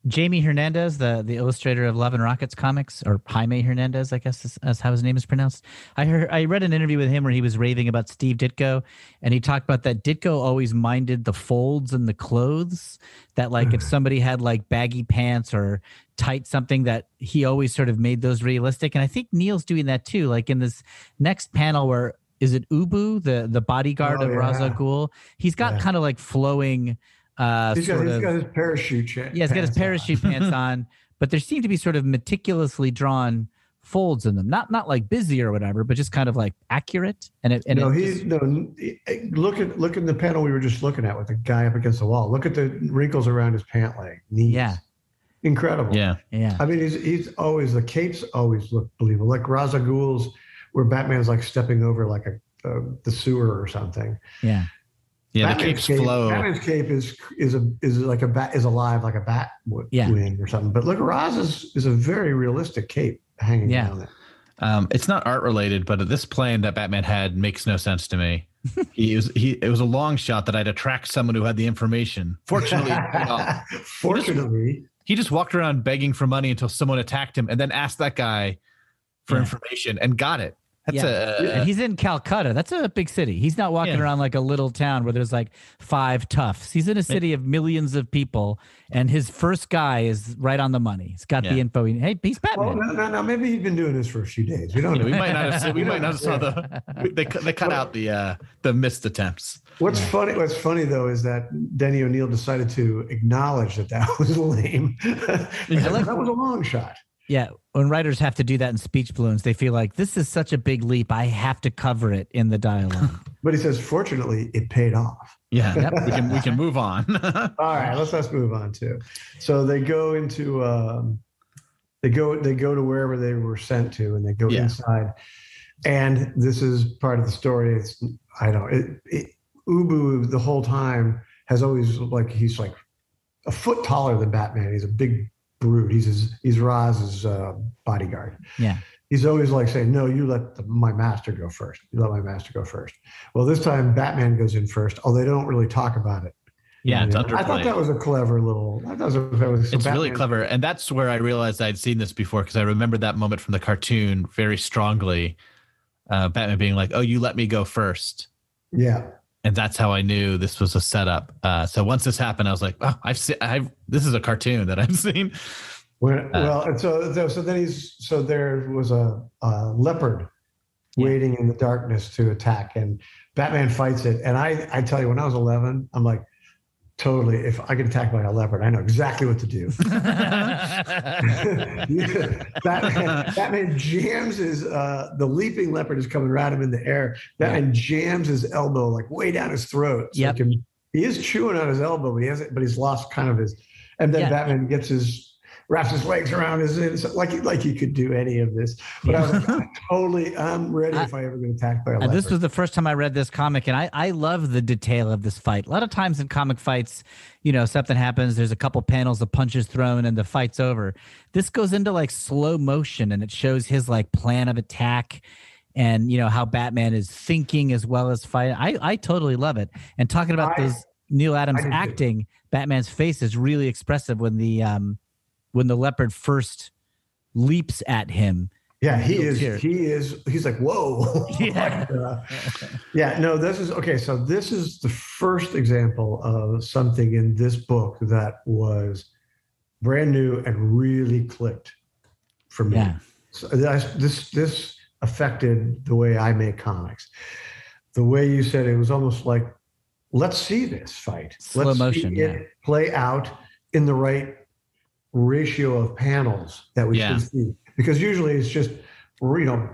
Jamie Hernandez, the the illustrator of Love and Rockets comics, or Jaime Hernandez, I guess is, is how his name is pronounced. I heard I read an interview with him where he was raving about Steve Ditko, and he talked about that Ditko always minded the folds in the clothes. That like if mm. somebody had like baggy pants or tight something, that he always sort of made those realistic. And I think Neal's doing that too. Like in this next panel where is it Ubu, the the bodyguard
Oh,
of Ra's al
yeah.
Ghul? He's got
Yeah.
kind of like flowing. Uh,
He's got,
sort
he's
of,
got his parachute. cha-
yeah, he's got his
pants on.
parachute pants on, but there seem to be sort of meticulously drawn folds in them. Not not like busy or whatever, but just kind of like accurate. And it and
no,
it
he's
just-
no. Look at look at the panel we were just looking at with the guy up against the wall. Look at the wrinkles around his pant leg, knees.
Yeah.
incredible.
Yeah.
yeah.
I mean, he's he's always the capes always look believable. Like Ra's al Ghul's, where Batman's like stepping over like a uh, the sewer or something.
Yeah.
Yeah. the
Batman's
capes
cape,
flow.
Batman's cape is is a is like a bat is alive like a bat w-
Yeah.
wing or something. But look, Ra's is, is a very realistic cape hanging
Yeah.
down there.
Um, it's not art related, but this plan that Batman had makes no sense to me. he was he it was a long shot that I'd attract someone who had the information. Fortunately, it paid off.
Fortunately,
he just walked around begging for money until someone attacked him, and then asked that guy for
Yeah.
information and got it. That's
Yeah.
a
and he's in Calcutta. That's a big city. He's not walking
Yeah.
around like a little town where there's like five toughs. He's in a city of millions of people, and his first guy is right on the money. He's got the info. He- Hey, he's
well,
Batman.
no, no, no, maybe he's been doing this for a few days. We don't
Yeah, we might not have seen, we might not have saw the they cut- they cut out the uh the missed attempts.
What's funny? What's funny though is that Denny O'Neil decided to acknowledge that that was lame. that was a long shot.
Yeah, when writers have to do that in speech balloons, they feel like this is such a big leap. I have to cover it in the dialogue.
But he says, fortunately, it paid off.
Yeah, we can we can move on.
All right, let's let's move on too. So they go into um, they go they go to wherever they were sent to, and they go
Yeah.
inside. And this is part of the story. It's I don't it, it, Ubu the whole time has always like he's like a foot taller than Batman. He's a big brute. He's his, he's Raz's uh, bodyguard.
Yeah.
He's always like saying, "No, you let the, my master go first. You let my master go first. Well, this time Batman goes in first. Oh, they don't really talk about it.
yeah, it's underplayed.
I thought that was a clever little. I thought that was, so
it's really clever and that's where i realized i'd seen this before because i remember that moment from the cartoon very strongly uh, batman being like oh you let me go first
Yeah,
and that's how i knew this was a setup uh, so once this happened i was like oh i've seen i've this is a cartoon that i've seen
when, well, and so so so then he's so there was a, a leopard
Yeah.
waiting in the darkness to attack, and Batman fights it. And I I tell you, when I was eleven, I'm like, totally. If I get attacked by a leopard, I know exactly what to do. Batman, Batman jams his uh, the leaping leopard is coming right him in the air. Batman jams his elbow like way down his throat. So
Yep.
he, can, he is chewing on his elbow, but he hasn't. But he's lost kind of his. And then
Yeah.
Batman gets his wraps his legs around his inside, like like he could do any of this. But I was like, totally, I'm ready if I ever get attacked by a leopard.
this was the first time I read this comic, and I, I love the detail of this fight. A lot of times in comic fights, you know, something happens, there's a couple panels, the punches thrown, and the fight's over. This goes into like slow motion, and it shows his like plan of attack and, you know, how Batman is thinking as well as fighting. I, I totally love it. And talking about
I-
those Neal Adams
I do too.
acting, Batman's face is really expressive when the um when the leopard first leaps at him.
Yeah, he is.
tear.
He is. He's like, whoa.
Yeah.
Uh, yeah. No, this is okay. So this is the first example of something in this book that was brand new and really clicked for me.
Yeah.
So this this affected the way I make comics. The way you said it was almost like, let's see this fight.
Slow
let's
motion,
it play out in the right ratio of panels that we
Yeah.
should see. Because usually it's just, you know,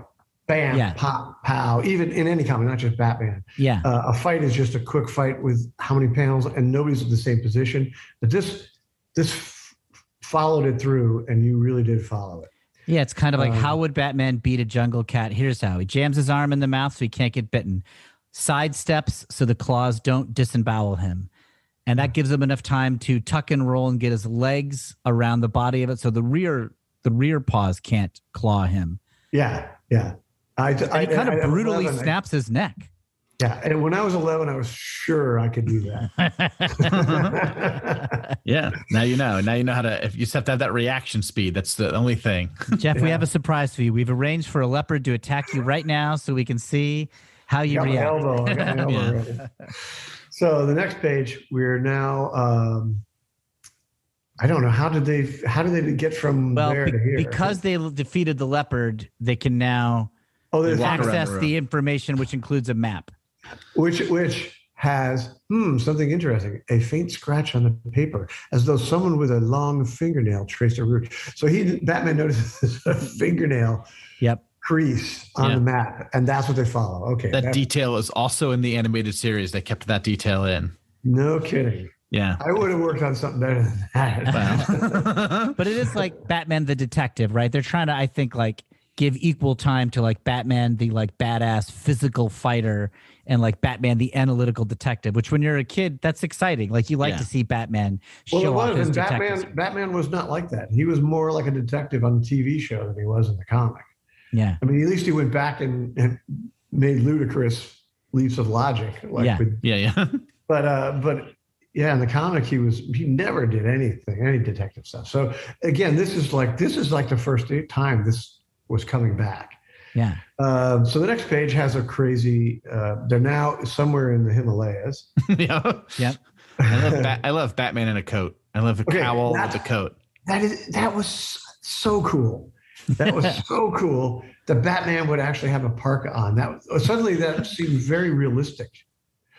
bam,
Yeah.
pop, pow. Even in any comic, not just Batman.
Yeah.
Uh, a fight is just a quick fight with how many panels, and nobody's in the same position. But this this f- followed it through, and you really did follow it.
Yeah, it's kind of like
Um,
how would Batman beat a jungle cat? Here's how he jams his arm in the mouth so he can't get bitten, sidesteps so the claws don't disembowel him. And that gives him enough time to tuck and roll and get his legs around the body of it so the rear the rear paws can't claw him.
Yeah, yeah. I,
And he kind of brutally snaps his neck.
yeah, and when I was 11, I was sure I could do that.
Yeah. Now you know. Now you know how to. If you just have to have that reaction speed, that's the only thing.
Jeff, we have a surprise for you. We've arranged for a leopard to attack you right now so we can see how you
got my
react.
elbow. I got my elbow
Yeah.
So the next page, we're now. Um, I don't know how did they how did they get from
Well,
there
be-
to here?
because they defeated the leopard, they can now
oh, there's
They walk around
access
the
the information, which includes a map.
which which has hmm something interesting a faint scratch on the paper as though someone with a long fingernail traced a route so he batman notices a fingernail
Yep.
Crease on
Yeah.
the map and that's what they follow okay
That
that-
detail is also in the animated series. They kept that detail in.
no kidding
Yeah.
i would have worked on something better than that
Wow.
But it is like Batman the detective, right? They're trying to, I think, like give equal time to like Batman the like badass physical fighter and like Batman the analytical detective. Which when you're a kid, that's exciting. Like you like
Yeah.
to see Batman
well it
show off his
and
detective.
batman batman was not like that he was more like a detective on the tv show than he was in the comic
Yeah.
i mean at least he went back and, and made ludicrous leaps of logic like
Yeah.
with
yeah. Yeah.
but uh but yeah in the comic he was he never did anything any detective stuff so again this is like this is like the first time this was coming back
Yeah.
uh, so the next page has a crazy uh, they're now somewhere in the himalayas
yeah.
Yeah.
I love, Bat- I love Batman in a coat. I love a
Okay,
cowl with a coat.
that is that was so cool that was so cool that batman would actually have a parka on that was, suddenly that seemed very realistic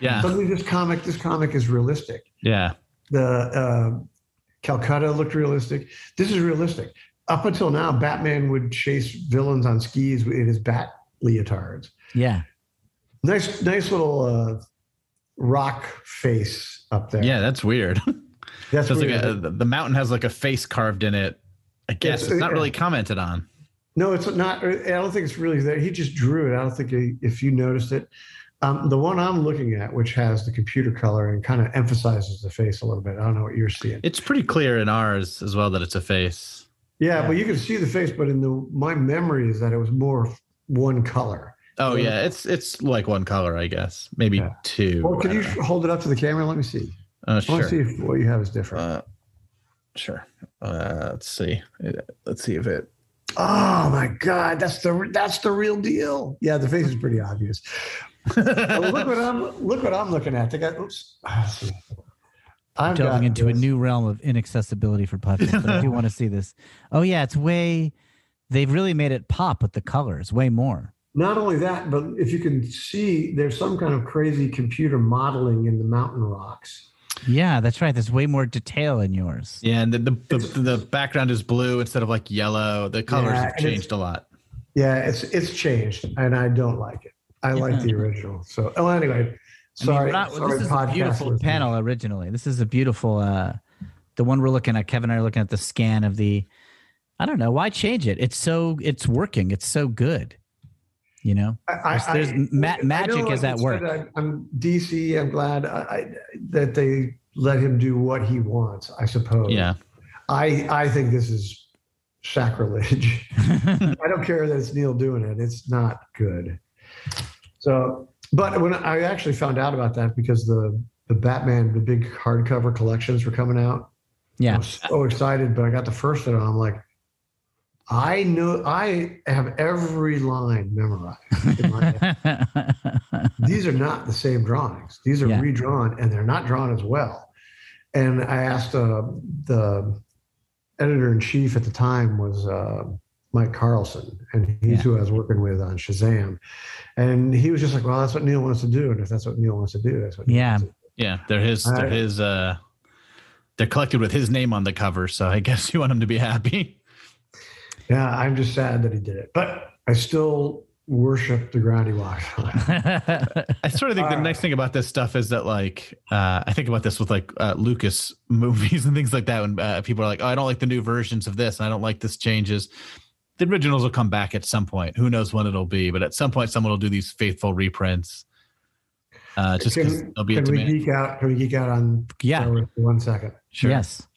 Yeah.
suddenly this comic this comic is realistic
Yeah.
the uh, Calcutta looked realistic. This is realistic. Up until now, Batman would chase villains on skis in his bat leotards.
Yeah.
Nice, nice little uh, rock face up there.
Yeah. That's weird.
that's
like a, the mountain has like a face carved in it. I guess
It's-
it's, not really commented on.
no, it's not. I don't think it's really there. He just drew it. I don't think he, if you noticed it. Um, the one I'm looking at, which has the computer color and kind of emphasizes the face a little bit. I don't know what you're seeing.
It's pretty clear in ours as well that it's a face.
Yeah, but you can see the face. But in the my memory is that it was more one color.
Oh
Yeah.
yeah, it's it's like one color, I guess. Maybe
Yeah.
two.
Well, can you
know.
hold it up to the camera? Let me see.
Uh,
I want to see if what you have is different.
Uh, sure. Uh, let's see. Let's see if it.
oh my god, that's the that's the real deal. Yeah, the face is pretty obvious. Look what I'm look what I'm looking at. They got oops. Ah, let's see. I've
Delving
got
into a new realm of inaccessibility for podcasts, but I do want to see this. Oh yeah, it's way. They've really made it pop with the colors, way more.
Not only that, but if you can see, there's some kind of crazy computer modeling in the mountain rocks.
Yeah, that's right. There's way more detail in yours.
Yeah, and the the, the, the background is blue instead of like yellow. The colors
Yeah,
have changed a lot.
Yeah, it's it's changed, and I don't like it. I like the original. So, oh, anyway,
I mean,
sorry.
not-
sorry
this is a
podcast
beautiful
listeners.
panel originally. This is a beautiful uh the one we're looking at. Kevin and I are looking at the scan of the I don't know, why change it? It's so it's working. It's so good. You know?
I,
There's- there's ma-
I
magic
know
is at work.
good. I, I'm DC. I'm glad I, I, that they let him do what he wants. I suppose.
Yeah,
I I think this is sacrilege. I don't care that it's Neal doing it. It's not good. So, but when I actually found out about that because the the Batman, the big hardcover collections were coming out.
Yeah.
I was so excited, but I got the first one. I'm like, I know I have every line memorized. in my head. These are not the same drawings. These are
Yeah.
redrawn, and they're not drawn as well. And I asked uh, the editor in chief at the time was uh, Mike Carlin, and he's
Yeah.
who I was working with on Shazam. And he was just like, "Well, that's what Neal wants to do, and if that's what Neal wants to do, that's what." Neal
Yeah.
wants to do."
yeah. They're his. They're
I-
his. Uh, they're collected with his name on the cover, so I guess you want him to be happy.
Yeah, I'm just sad that he did it, but I still worship the ground he walks on.
I sort of think the
Uh,
nice thing about this stuff is that, like, uh, I think about this with like uh, Lucas movies and things like that. When uh, people are like, "Oh, I don't like the new versions of this, and I don't like this changes." The originals will come back at some point. Who knows when it'll be? But at some point, someone will do these faithful reprints. Uh, just because
Can,
there'll be a
can we geek out? Can we geek out on
Yeah.
Star Wars for one second?
Sure.
Yes.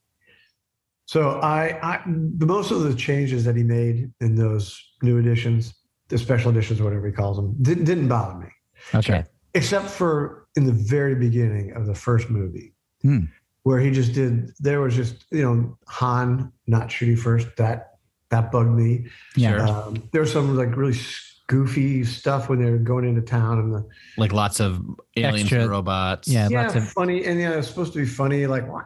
So I, I, the most of the changes that he made in those new editions, the special editions, whatever he calls them, didn't didn't bother me,
Okay.
except for in the very beginning of the first movie,
Hmm.
where he just did. There was just you know Han not shooting first. That that bugged me.
Yeah.
Um, there was some like really goofy stuff when they're going into town and the
Like lots of aliens
Extra-
and robots.
Yeah.
yeah,
lots of
funny and yeah, it's supposed to be funny. Like "Wah,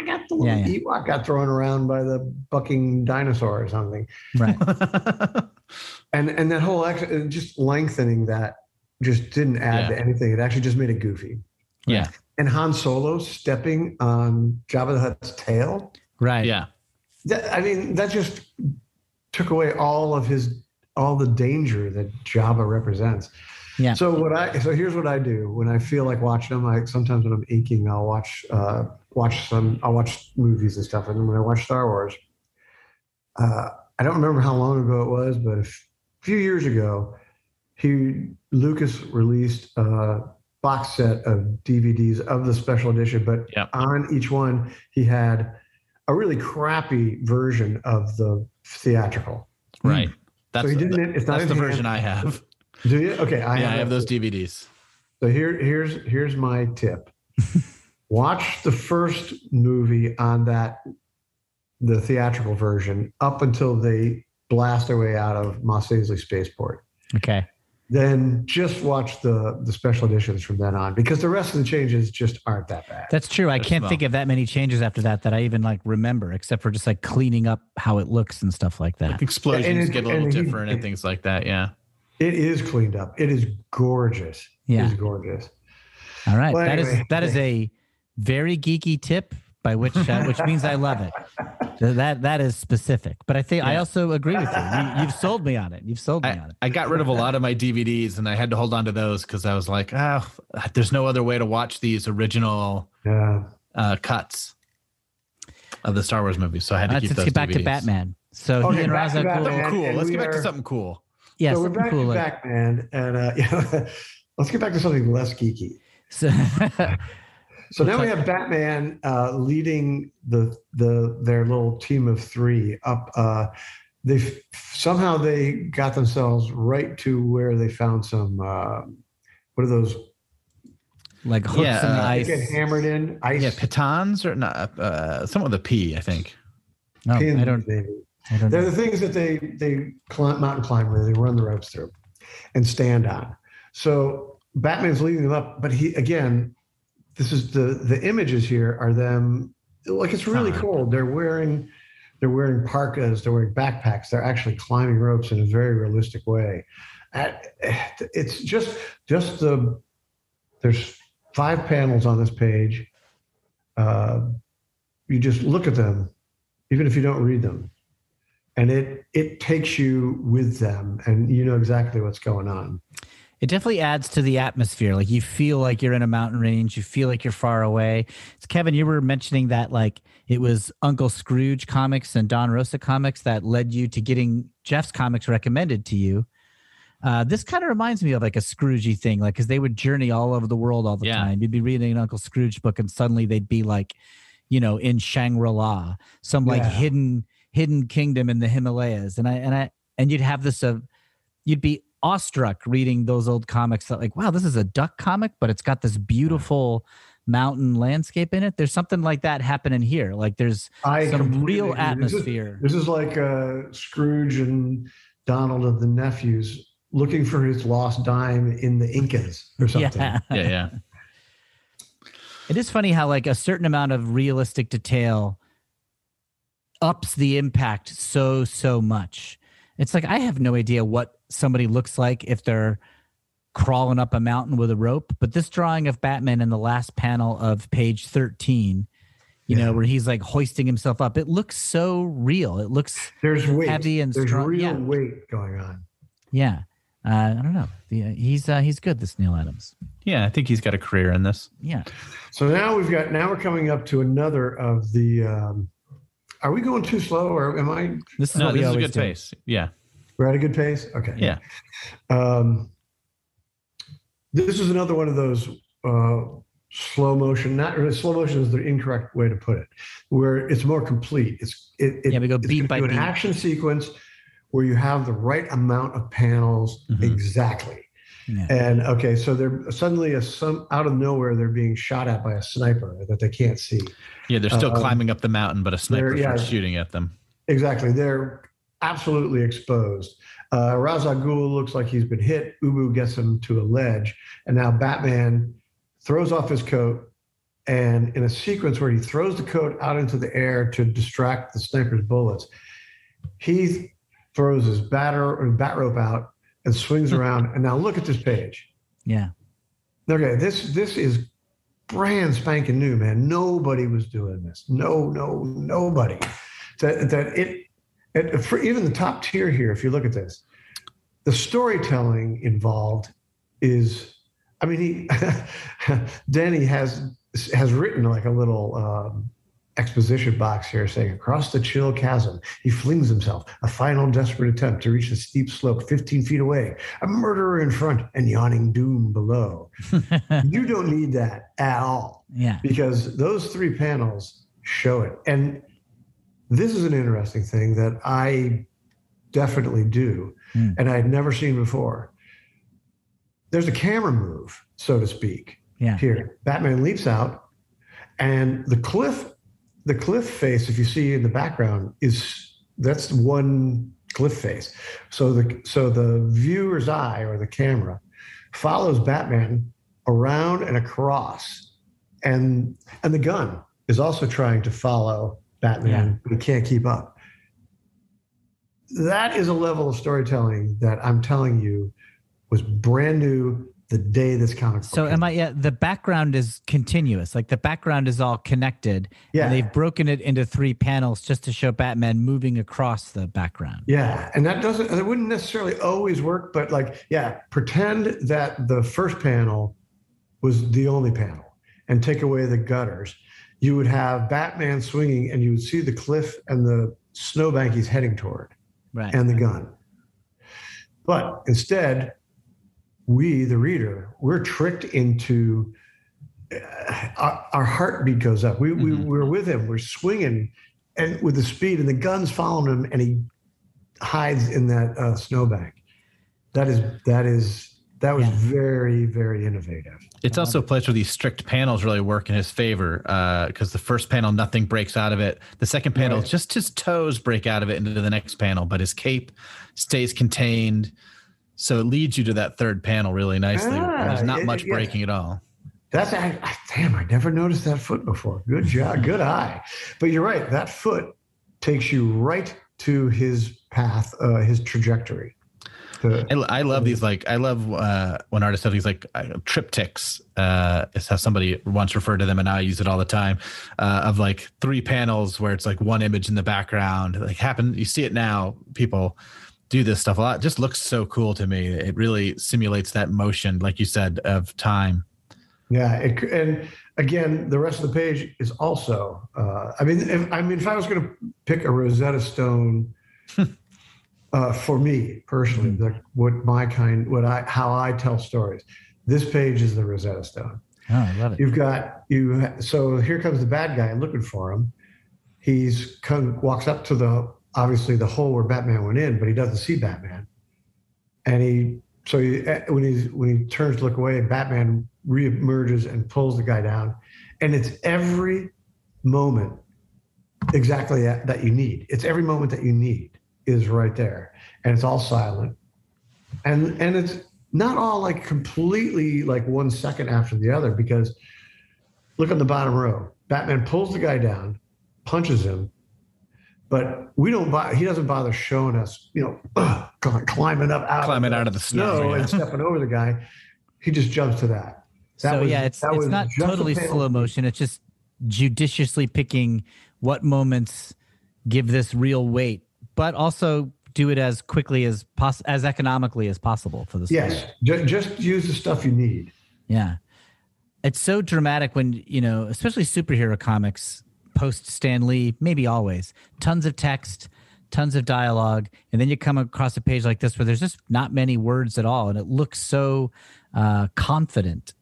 I got the little
Yeah, yeah.
Ewok got thrown around by the bucking dinosaur or something.
right.
and and that whole act, uh, just lengthening that just didn't add
Yeah.
to anything. It actually just made it goofy.
yeah.
And Han Solo stepping on Jabba the Hutt's tail.
Right.
Yeah.
That, I mean, that just took away all of his all the danger that Jabba represents.
Yeah.
So what I so here's what I do when I feel like watching them. I sometimes when I'm aching, I'll watch uh, watch some. I'll watch movies and stuff. And then when I watch Star Wars, uh, I don't remember how long ago it was, but a f- few years ago, he Lucas released a box set of DVDs of the special edition. But
Yep.
on each one, he had a really crappy version of the theatrical.
Right. That's,
so he didn't. It's not
that's the version. I have.
Do you? Okay, I
yeah, I have those. DVDs.
So here, here's here's my tip. Watch the first movie on that, the theatrical version, up until they blast their way out of Mos Eisley Spaceport.
Okay.
Then just watch the the special editions from then on, because the rest of the changes just aren't that bad.
That's true. I can't
well.
think of that many changes after that that I even like remember, except for just like cleaning up how it looks and stuff like that.
Explosions
it-
get a little
and he-
different and things like that. Yeah.
It is cleaned up. It is gorgeous.
Yeah.
It is gorgeous.
All right.
Well,
that is
anyway.
that is a very geeky tip, by which uh, which means I love it. So that that is specific. But I think I also agree with you. you. You've sold me on it. You've sold me
I,
on it.
I got rid of a lot of my DVDs and I had to hold on to those because I was like, oh, there's no other way to watch these original
Yeah.
uh, cuts of the Star Wars movies. So I had to
Let's,
keep
let's
those
get back to Batman. So
Okay,
he and
back to
Raza cool.
Cool.
and
Let's get back
are-
to something cool.
Yeah,
so we're back
cool.
to Batman, and uh, yeah, let's get back to something less geeky.
So,
So now we have Batman uh, leading the the their little team of three up. Uh, they somehow they got themselves right to where they found some. Uh, what are those?
like hooks
Yeah,
in the
uh,
They
ice.
get hammered in ice.
Yeah, pitons or not? Uh, some with a P, I think.
No,
pins,
I don't.
maybe.
I don't
They're
know.
the things that they they climb, mountain climb where they run the ropes through and stand on. So Batman's leading them up, but he again, this is the the images here are them like it's really cold. They're wearing they're wearing parkas, they're wearing backpacks, they're actually climbing ropes in a very realistic way. It's just just the there's five panels on this page uh, you just look at them, even if you don't read them, and it it takes you with them, and you know exactly what's going on.
It definitely adds to the atmosphere. Like you feel like you're in a mountain range. You feel like you're far away. It's Kevin, you were mentioning that like it was Uncle Scrooge comics and Don Rosa comics that led you to getting Jeff's comics recommended to you. Uh, this kind of reminds me of like a Scroogey thing, like because they would journey all over the world all the
Yeah.
time. You'd be reading an Uncle Scrooge book, and suddenly they'd be like, you know, in Shangri La, some like
Yeah.
hidden hidden kingdom in the Himalayas, and I and I and you'd have this uh, you'd be awestruck reading those old comics that like, wow, this is a duck comic, but it's got this beautiful mountain landscape in it. There's something like that happening here. Like there's
I
some real
agree. This is-
atmosphere.
This is like uh, Scrooge and Donald and the nephews looking for his lost dime in the Incas or something.
Yeah.
Yeah, yeah.
It is funny how like a certain amount of realistic detail ups the impact so so much. It's like I have no idea what somebody looks like if they're crawling up a mountain with a rope, but this drawing of Batman in the last panel of page 13, you
Yeah.
know, where he's like hoisting himself up, it looks so real. It looks
There's weight.
Heavy and
There's
strong-
real
yeah.
weight going on.
yeah. Uh, I don't know. The, uh, he's uh, he's good this Neal Adams.
Yeah, I think he's got a career in this.
Yeah.
So now we've got now we're coming up to another of the. Um, are we going too slow, or am I?
This is
No, this is a good
do.
pace. Yeah.
We're at a good pace. Okay.
Yeah.
Um, this is another one of those uh, slow motion. Not really slow motion is the incorrect way to put it. Where it's more complete. It's it. it
Yeah, we go beat by
do an action sequence where you have the right amount of panels
Mhm.
exactly.
Yeah.
And okay, so they're suddenly a, some out of nowhere they're being shot at by a sniper that they can't see.
Yeah, they're still
Um,
climbing up the mountain, but a sniper
yeah.
shooting at them.
Exactly. They're absolutely exposed. Uh, Ghul looks like he's been hit. Ubu gets him to a ledge. And now Batman throws off his coat. And in a sequence where he throws the coat out into the air to distract the sniper's bullets, he throws his batter or bat rope out and swings around. And now look at this page.
Yeah.
Okay, this this is brand spanking new, man. Nobody was doing this. No, no, nobody. That that it, it for even the top tier here. If you look at this, the storytelling involved is, I mean, he Danny has has written like a little um, exposition box here saying across the chill chasm he flings himself a final desperate attempt to reach the steep slope 15 feet away a murderer in front and yawning doom below you don't need that at all
Yeah.
because those three panels show it. And this is an interesting thing that I definitely do,
Hmm.
and I had never seen before. There's a camera move, so to speak,
Yeah.
here. Batman leaps out, and the cliff, the cliff face, if you see in the background, is that's one cliff face. So the so the viewer's eye or the camera follows Batman around and across, and and the gun is also trying to follow Batman, but he can't keep up. That is a level of storytelling that I'm telling you was brand new the day this comic book.
So
came
am I? Yeah, the background is continuous. Like the background is all connected.
Yeah.
And they've broken it into three panels just to show Batman moving across the background.
Yeah, and that doesn't it wouldn't necessarily always work, but like, yeah, pretend that the first panel was the only panel and take away the gutters. You would have Batman swinging and you would see the cliff and the snowbank he's heading toward
Right.
and the gun. But instead, we, the reader, we're tricked into uh, our, our heartbeat goes up. We, we,
Mhm.
we're with him, we're swinging and with the speed, and the gun's following him, and he hides in that uh, snowbank. That is, that is, that was
Yeah.
very, very innovative.
It's also a place where these strict panels really work in his favor because the first panel, nothing breaks out of it. The second panel,
Right.
just his toes break out of it into the next panel, but his cape stays contained. So it leads you to that third panel really nicely.
Ah,
There's not
it-
much
yeah.
breaking at all.
That's I, I- damn. I never noticed that foot before. Good job, good eye. But you're right. That foot takes you right to his path, uh, his trajectory.
I, I love these like I love uh, when artists have these like uh, triptychs. Uh, is how somebody once referred to them, and now I use it all the time. Uh, of like three panels where it's like one image in the background. Like happen, you see it now. People do this stuff a lot. It just looks so cool to me. It really simulates that motion, like you said, of time.
Yeah, it, and again, the rest of the page is also. Uh, I mean, if, I mean, if I was going to pick a Rosetta Stone uh, for me personally, like what my kind, what I, how I tell stories, this page is the Rosetta Stone.
Oh, I love it.
You've got you. So here comes the bad guy looking for him. He's come, walks up to the obviously the hole where Batman went in, but he doesn't see Batman. And he so he, eh, when he's when he turns to look away, Batman reemerges and pulls the guy down, and it's every moment exactly that, that you need. It's every moment that you need is right there, and it's all silent, and and it's not all like completely like one second after the other because look on the bottom row. Batman pulls the guy down, punches him, but we don't. Buy, he doesn't bother showing us, you know, climbing up out
Climbing
of
out of the snow,
snow
yeah.
and stepping over the guy. He just jumps to that. That
so
was-
yeah, it's
that
it's not totally slow motion. It's just judiciously picking what moments give this real weight, but also do it as quickly as poss- as economically as possible for the story.
Yes, just, just use the stuff you need.
Yeah. It's so dramatic when, you know, especially superhero comics post Stan Lee, maybe always. Tons of text, tons of dialogue, and then you come across a page like this where there's just not many words at all and it looks so uh, confident.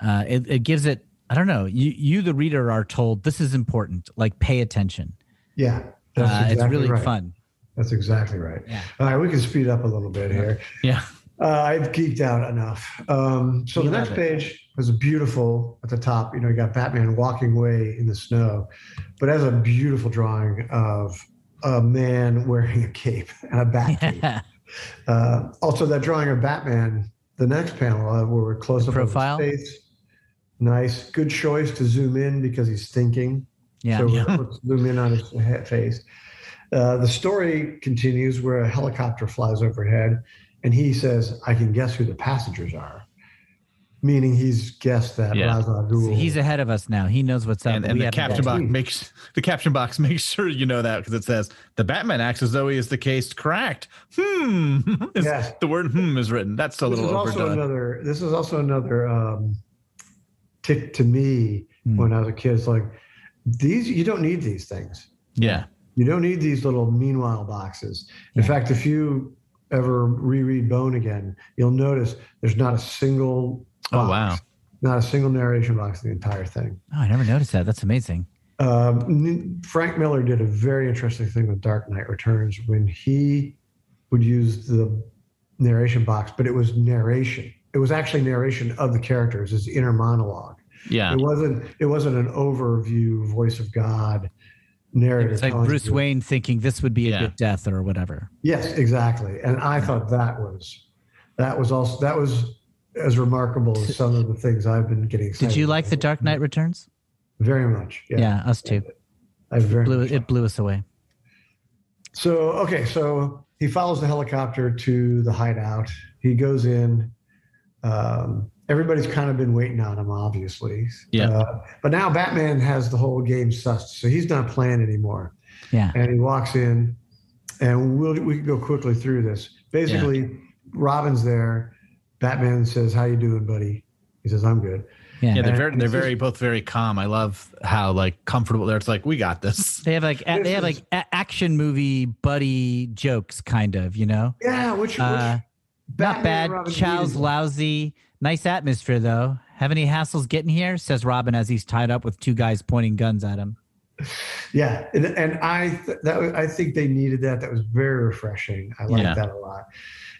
Uh, it, it gives it I don't know. You you the reader are told this is important, like pay attention.
Yeah, that's
Uh, it's really
right.
fun.
That's exactly right.
Yeah.
All right, we can speed up a little bit here.
Yeah.
Uh, I've geeked out enough. Um, so
We
the next
it.
page was beautiful at the top. You know, you got Batman walking away in the snow, but as a beautiful drawing of a man wearing a cape and a bat cape. Uh, also, that drawing of Batman, the next panel uh, where we're close
The
up of his
profile?
face. Nice, good choice to zoom in because he's thinking.
Yeah.
So we're- let's zoom in on his he- face. Uh, the story continues where a helicopter flies overhead, and he says, "I can guess who the passengers are," meaning he's guessed that
Yeah.
Ra's al Ghul.
He's ahead of us now. He knows what's up.
and, and the
haven't
caption box makes the caption box makes sure you know that because it says the Batman acts as though he is the case cracked. Hmm. It's-
Yes.
The word "hmm" is written. That's a
this
little
is also another. This is also another um, tick to me
Hmm.
when I was a kid. It's like these. You don't need these things.
yeah.
You don't need these little meanwhile boxes. In
Yeah.
fact, if you ever reread Bone again, you'll notice there's not a single.
Oh wow.
Not a single narration box in the entire thing.
Oh, I never noticed that. That's amazing.
Um, N- Frank Miller did a very interesting thing with Dark Knight Returns when he would use the narration box, but it was narration. It was actually narration of the characters, his inner monologue.
Yeah.
It wasn't. It wasn't an overview voice of God narrative.
It's like Bruce
you-
Wayne thinking this would be a good death or whatever.
Yes, exactly. And I thought that was that was also that was as remarkable as some of the things I've been getting.
Did you like The. Dark Knight Returns?
Very much. Yeah,
Yeah, us too.
I very
Blew,
much
it blew us away.
So okay, so he follows the helicopter to the hideout. He goes in. Um, everybody's kind of been waiting on him, obviously.
Yeah.
Uh, but now Batman has the whole game sussed, so he's not playing anymore.
Yeah.
And he walks in, and we'll we can go quickly through this. Basically, Robin's there. Batman says, "How you doing, buddy?" He says, "I'm good."
Yeah.
Yeah, they're very they're very both very calm. I love how like comfortable they're. It's like we got this.
They have like a, they have like a- action movie buddy jokes, kind of. You know,
Yeah, which, which
Uh, not
Batman and
bad.
Robin
Chow's
needed.
lousy. Nice atmosphere though. Have any hassles getting here? Says Robin as he's tied up with two guys pointing guns at him.
Yeah, and, and I th- that was- I think they needed that. That was very refreshing. I like
Yeah.
that a lot.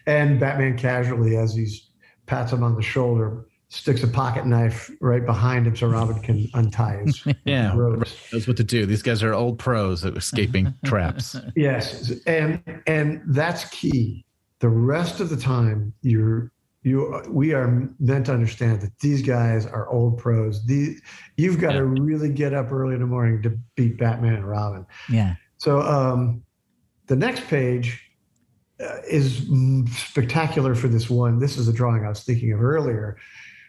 And Batman casually, as he's pats him on the shoulder, sticks a pocket knife right behind him so Robin can untie his
Yeah,
ropes.
knows what to do. These guys are old pros at escaping traps.
Yes, and and that's key. The rest of the time, you're you we are meant to understand that these guys are old pros. These you've got
Yeah.
to really get up early in the morning to beat Batman and Robin.
Yeah.
So um, the next page uh, is spectacular for this one. This is a drawing I was thinking of earlier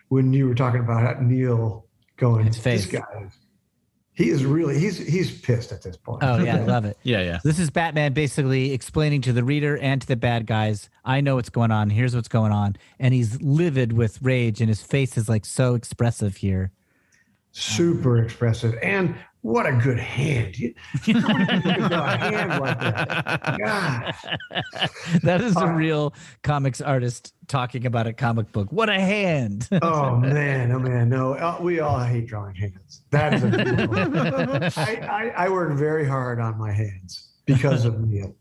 when you were talking about Neal going.
His
This
face.
guy, he is really he's he's pissed at this point.
Oh yeah, I love it.
Yeah, yeah.
This is Batman basically explaining to the reader and to the bad guys, I know what's going on. Here's what's going on. And he's livid with rage and his face is like so expressive here.
super expressive and what a good hand. You, you a hand like that. God.
that is a
Uh,
real comics artist talking about a comic book. What a hand.
oh man. Oh man. No uh, we all hate drawing hands. That is a I, I, I work very hard on my hands because of neal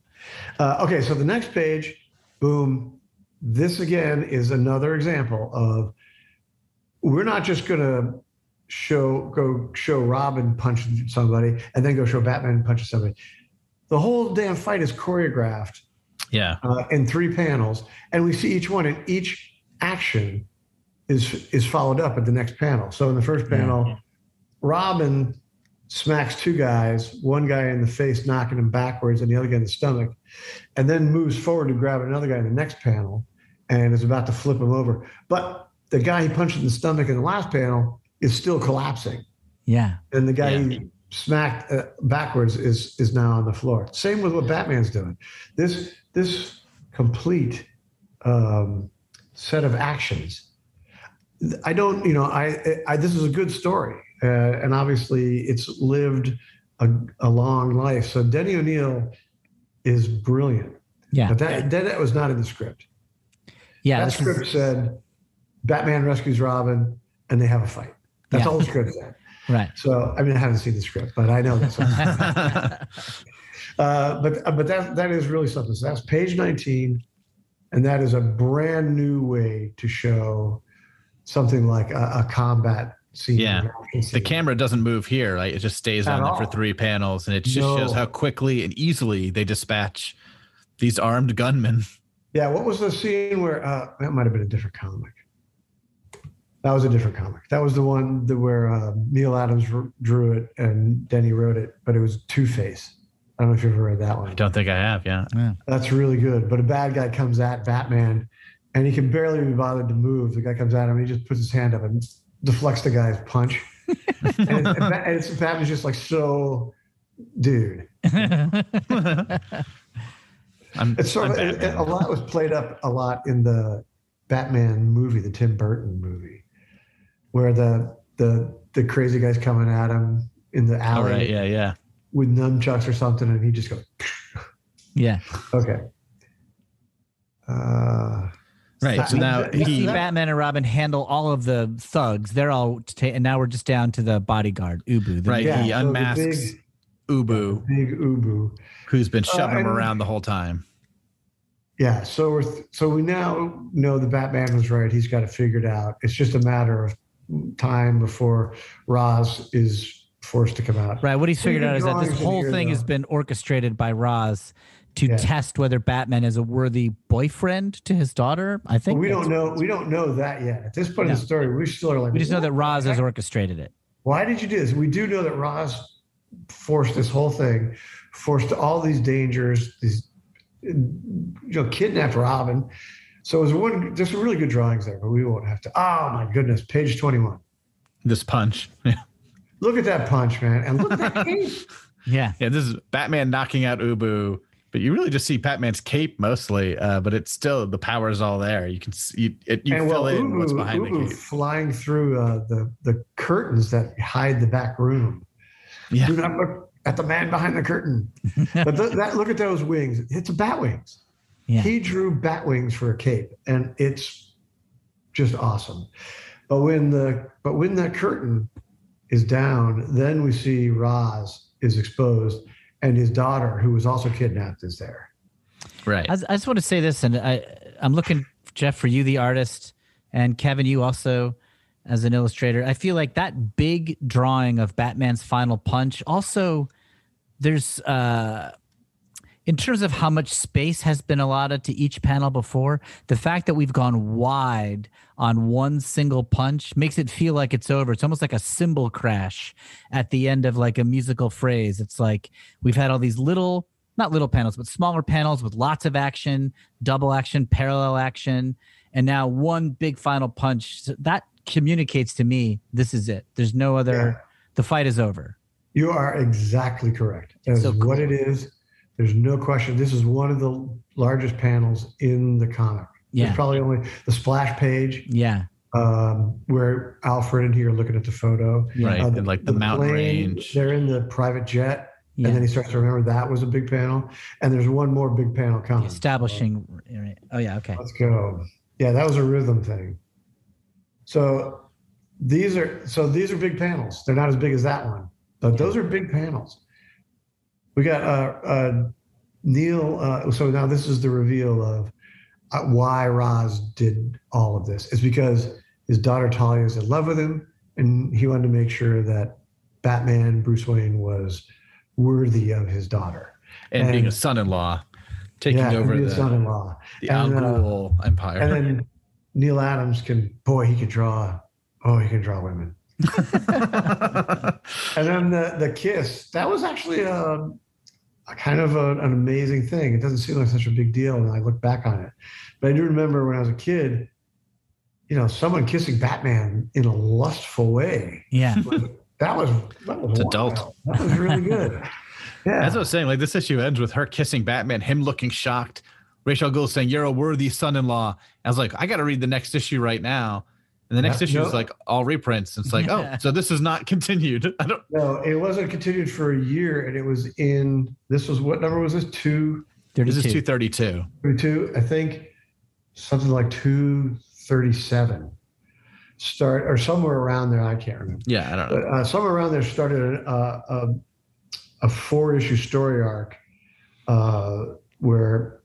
uh, okay so the next page boom. This again is another example of we're not just going to show go show robin punch somebody and then go show batman punch somebody the whole damn fight is choreographed
Yeah.
uh, in three panels, and we see each one, and each action is is followed up at the next panel. So in the first panel, Robin smacks two guys, one guy in the face, knocking him backwards, and the other guy in the stomach, and then moves forward to grab another guy in the next panel, and is about to flip him over. But the guy he punched in the stomach in the last panel is still collapsing
yeah.
and the guy
Yeah.
he smacked uh, backwards is is now on the floor. Same with what Batman's doing. This this complete um, set of actions. I don't, you know, I, I this is a good story, uh, and obviously it's lived a, a long life. So Denny O'Neil is brilliant,
Yeah.
but that that was not in the script.
Yeah.
that
this is-
script said Batman rescues Robin, and they have a fight. That's
Yeah.
all the script said.
right.
So I mean, I haven't seen the script, but I know that's. uh, but but that that is really something. So that's page nineteen, and that is a brand new way to show something like a, a combat scene.
Yeah.
action
the camera doesn't move here. Like it just stays
At
on there for three panels, and it just
No.
shows how quickly and easily they dispatch these armed gunmen.
Yeah. What was the scene where uh, that might have been a different comic? That was a different comic. That was the one that where uh, Neal Adams r- drew it and Denny wrote it, but it was Two Face. I don't know if you've ever read that one.
I don't think I have. Yeah.
That's really good. But a bad guy comes at Batman and he can barely be bothered to move. The guy comes at him and he just puts his hand up and deflects the guy's punch. and, and, Ba- and it's, Batman's just like, so, dude.
I'm,
It's sort
I'm
of, it-
Batman.
a lot was played up a lot in the Batman movie, the Tim Burton movie, where the the the crazy guy's coming at him in the alley
right. Yeah. Yeah.
with nunchucks or something, and he just goes,
yeah.
okay. Uh,
Right. So now
We see
he.
Batman and Robin handle all of the thugs. They're all, ta- and now we're just down to the bodyguard, Ubu. the-
Right.
yeah,
he
so the
unmasks
big-
Ubu,
big Ubu.
who's been shoving him around the whole time.
Yeah, so we're th- so we now know the Batman was right. He's got it figured out. It's just a matter of time before Ra's is forced to come out.
Right. What he's figured out is that this whole thing has been orchestrated by Ra's to
Yeah.
test whether Batman is a worthy boyfriend to his daughter. I think
we don't know. We don't know that yet. At this point in the story, we still are like.
We just know that
"What Ra's
has orchestrated it.
Why did you do this? We do know that Ra's forced this whole thing, forced all these dangers, these you know, kidnapped Robin. So it was one. There's some really good drawings there, but we won't have to. Oh my goodness, page 21.
This punch. Yeah.
Look at that punch, man, and look at that cape.
Yeah.
Yeah. This is Batman knocking out Ubu, but you really just see Batman's cape mostly. Uh, but it's still the power is all there. You can see it. You
and
fill
well,
in what's behind
Ubu
the cape.
flying through uh, the the curtains that hide the back room.
Yeah.
Do not look at the man behind the curtain. but th- that look at those wings. It's a bat wings.
Yeah.
He drew bat wings for a cape, and it's just awesome. But when the but when that curtain is down, then we see Ra's is exposed, and his daughter, who was also kidnapped, is there.
Right.
I, I just want to say this, and I, I'm looking, Jeff, for you, the artist, and Kevin, you also as an illustrator. I feel like that big drawing of Batman's final punch also there's uh in terms of how much space has been allotted to each panel before, the fact that we've gone wide on one single punch makes it feel like it's over. It's almost like a cymbal crash at the end of like a musical phrase. It's like we've had all these little not little panels, but smaller panels with lots of action, double action, parallel action, and now one big final punch. So That communicates to me this is it. There's no other.
Yeah.
The fight is over.
You are exactly correct. That's
So
what it is. There's no question. This is one of the largest panels in the comic.
Yeah.
There's probably only the splash page
Yeah.
um, where Alfred and he are looking at the photo.
Right.
Uh,
and like the, mountain
plane,
range.
They're in the private jet.
Yeah.
And then he starts to remember that was a big panel. And there's one more big panel coming.
Establishing. Oh yeah. Okay.
Let's go. Yeah, that was a rhythm thing. So these are so these are big panels. They're not as big as that one, but those are big panels. We got uh, uh, Neal. Uh, so now this is the reveal of uh, why Ra's did all of this. It's because his daughter Talia is in love with him, and he wanted to make sure that Batman Bruce Wayne was worthy of his daughter.
and, being a son-in-law, taking
yeah,
over the,
son-in-law.
the Al
uh,
Ghul empire.
And then Neal Adams can, boy, he can draw. Oh, he can draw women. And then the the kiss. That was actually a, a kind of a, an amazing thing. It doesn't seem like such a big deal when I look back on it, but I do remember when I was a kid. You know, someone kissing Batman in a lustful way.
Yeah.
That was that was
It's
wild.
adult.
That was really good. Yeah.
As I was saying, like this issue ends with her kissing Batman, him looking shocked. Ra's al Ghul saying, "You're a worthy son-in-law." I was like, I got to read the next issue right now. And the next
Yeah,
issue
no.
is like all reprints. It's like, oh, so this is not continued. I don't.
no, it wasn't continued for a year, and it was in. This was what number was this? Two.
This is two thirty-two.
32, I think something like 237 start or somewhere around there. I can't remember,
Yeah, I don't know.
but uh, somewhere around there started a, a, a four issue story arc uh, where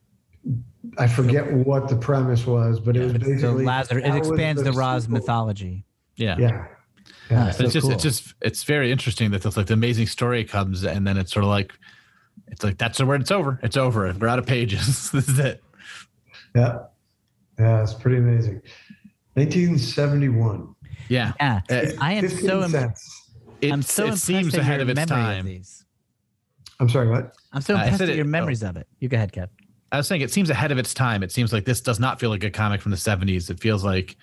I forget what the premise was, but it was
So
basically
Lazarus. It expands the Ra's
sequel.
mythology.
Yeah.
Yeah. Yeah,
Ah,
But it's just
cool.
it's just it's very interesting that this like the amazing story comes and then it's sort of like it's like that's the where it's over. It's over. We're out of pages. this is it.
yeah, yeah, it's pretty amazing. 1971.
Yeah.
Yeah.
Uh,
I am so. Im-
cents.
It,
I'm so
it
impressed
seems
at
ahead of its time.
these.
I'm sorry, what?
I'm so impressed
said
at
it-
your
oh.
memories of it. You go ahead, Kev.
I was saying it seems ahead of its time. It seems like this does not feel like a comic from the 70s. It feels like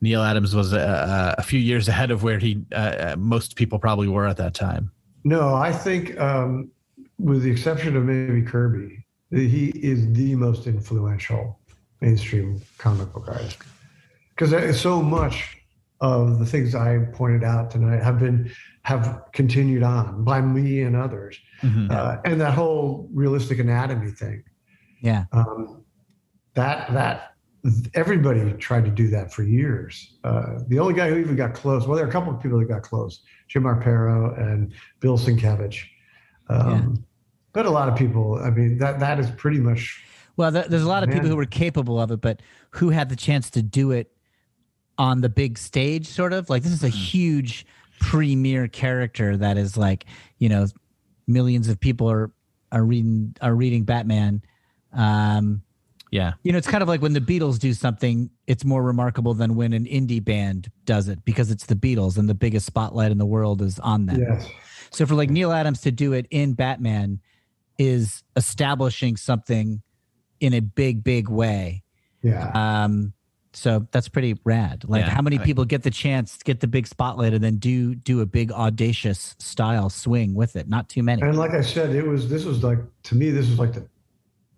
Neal Adams was a, a few years ahead of where he uh, uh, most people probably were at that time.
No, I think, um, with the exception of maybe Kirby, he is the most influential mainstream comic book artist. Because so much of the things I pointed out tonight have been have continued on by me and others,
Mhm.
uh, and that whole realistic anatomy thing.
Yeah.
Um, that that everybody tried to do that for years. Uh, the only guy who even got close, well, there are a couple of people that got close: Jim Aparo and Bill Sienkiewicz. Um, But a lot of people, I mean, that that is pretty much
Well, th- there's a lot of people who were capable of it, but who had the chance to do it on the big stage, sort of like this is a huge premier character that is like, you know, millions of people are are reading are reading Batman. Um,
Yeah.
you know, it's kind of like when the Beatles do something, it's more remarkable than when an indie band does it because it's the Beatles and the biggest spotlight in the world is on them.
yes,
So for like Neal Adams to do it in Batman is establishing something in a big, big way.
yeah.
Um, so that's pretty rad. Like
Yeah,
how many
I-
people get the chance to get the big spotlight and then do do a big audacious style swing with it? Not too many.
And like I said, it was this was like to me, this was like the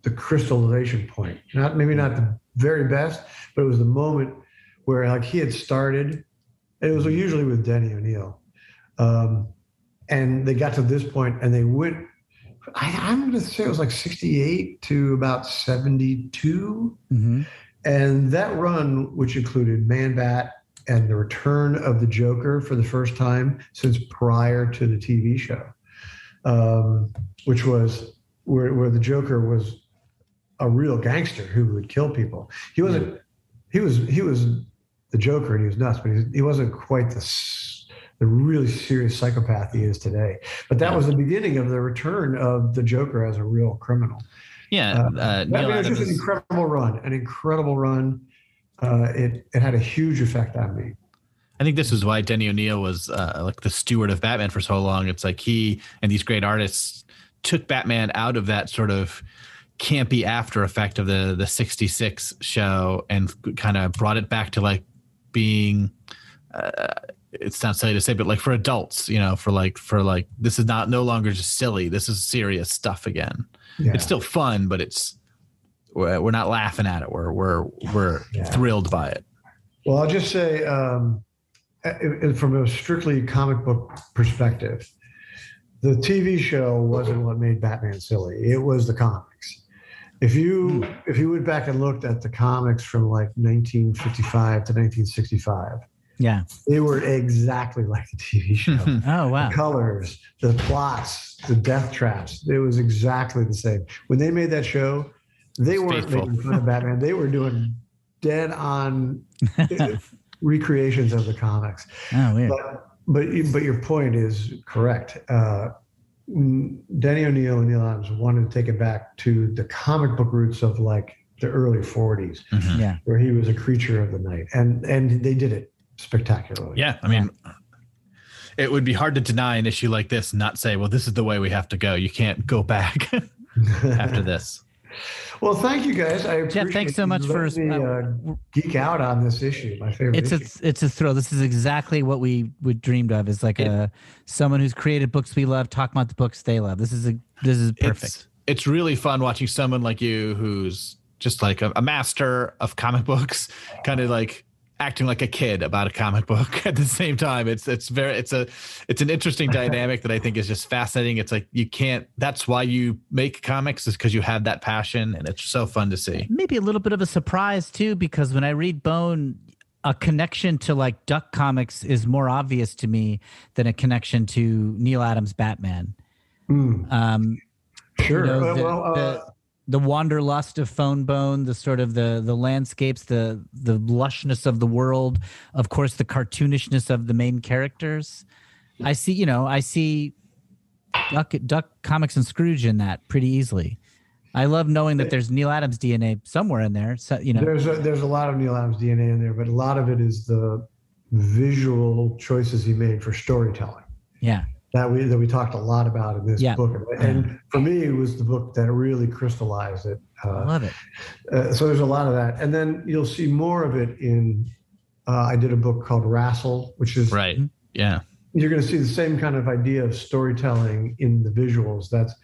the crystallization point. Not maybe not the very best, but it was the moment where like he had started. It was usually with Denny O'Neil, um, and they got to this point, and they went. I, I'm going to say it was like 68 to about 72.
hmm
And that run, which included Man Bat and the return of the Joker for the first time since prior to the TV show, um, which was where, where the Joker was a real gangster who would kill people. He wasn't. He was. He was the Joker, and he was nuts, but he, he wasn't quite the the really serious psychopath he is today. But that was the beginning of the return of the Joker as a real criminal.
Yeah.
Uh,
Uh,
I mean, it was just an incredible run, an incredible run. Uh, it it had a huge effect on me.
I think this is why Denny O'Neil was uh, like the steward of Batman for so long. It's like he and these great artists took Batman out of that sort of campy after effect of the the 66 show and kind of brought it back to like being uh, it sounds silly to say but like for adults you know for like for like this is not no longer just silly this is serious stuff again
Yeah.
it's still fun but it's we're, we're not laughing at it we're we're we're
Yeah.
thrilled by it
Well, I'll just say, um, uh, uh, from a strictly comic book perspective, the TV show wasn't what made Batman silly. It was the comics. If you hmm. if you went back and looked at the comics from like 1955 to 1965,
Yeah.
they were exactly like the TV show.
Oh wow.
The colors, the plots, the death traps. It was exactly the same. When they made that show, they weren't
Faithful.
making fun of Batman. They were doing hmm. dead on eh, recreations of the comics.
Oh weird.
But but but your point is correct. Uh, mm, Danny O'Neil and Neal Adams wanted to take it back to the comic book roots of like the early 40s,
Mhm.
Yeah.
where he was a creature of the night, and and they did it spectacularly.
yeah i mean it would be hard to deny an issue like this and not say well this is the way we have to go you can't go back after this
Well, thank you guys. I
Jeff, thanks so
appreciate
much
you
for
letting me, uh, geek out on this issue. My favorite.
it's a
issue.
it's a thrill. This is exactly what we would dreamed of. Is like a someone who's created books we love, talking about the books they love. This is a this is perfect.
It's, it's really fun watching someone like you who's just like a, a master of comic books, kind of like acting like a kid about a comic book at the same time. It's it's very it's a it's an interesting dynamic that I think is just fascinating. It's like you can't that's why you make comics is because you have that passion and it's so fun to see.
Maybe a little bit of a surprise too, because when I read Bone, a connection to like Duck Comics is more obvious to me than a connection to Neal Adams Batman.
Mm,
Um,
sure.
you know,
Uh,
the,
well, uh,
the, wanderlust of Fone Bone the sort of the the landscapes the the lushness of the world of course the cartoonishness of the main characters. I see you know i see duck duck comics and scrooge in that pretty easily. I love knowing that there's neal adams dna somewhere in there so you know.
There's a, there's a lot of Neal Adams DNA in there, but a lot of it is the visual choices he made for storytelling.
Yeah
that we that we talked a lot about in this
Yeah.
book. And for me, it was the book that really crystallized it.
i
Uh,
love it
uh, so there's a lot of that, and then you'll see more of it in. Uh, I did a book called RASL, which is
Right. Yeah.
you're going to see the same kind of idea of storytelling in the visuals. That's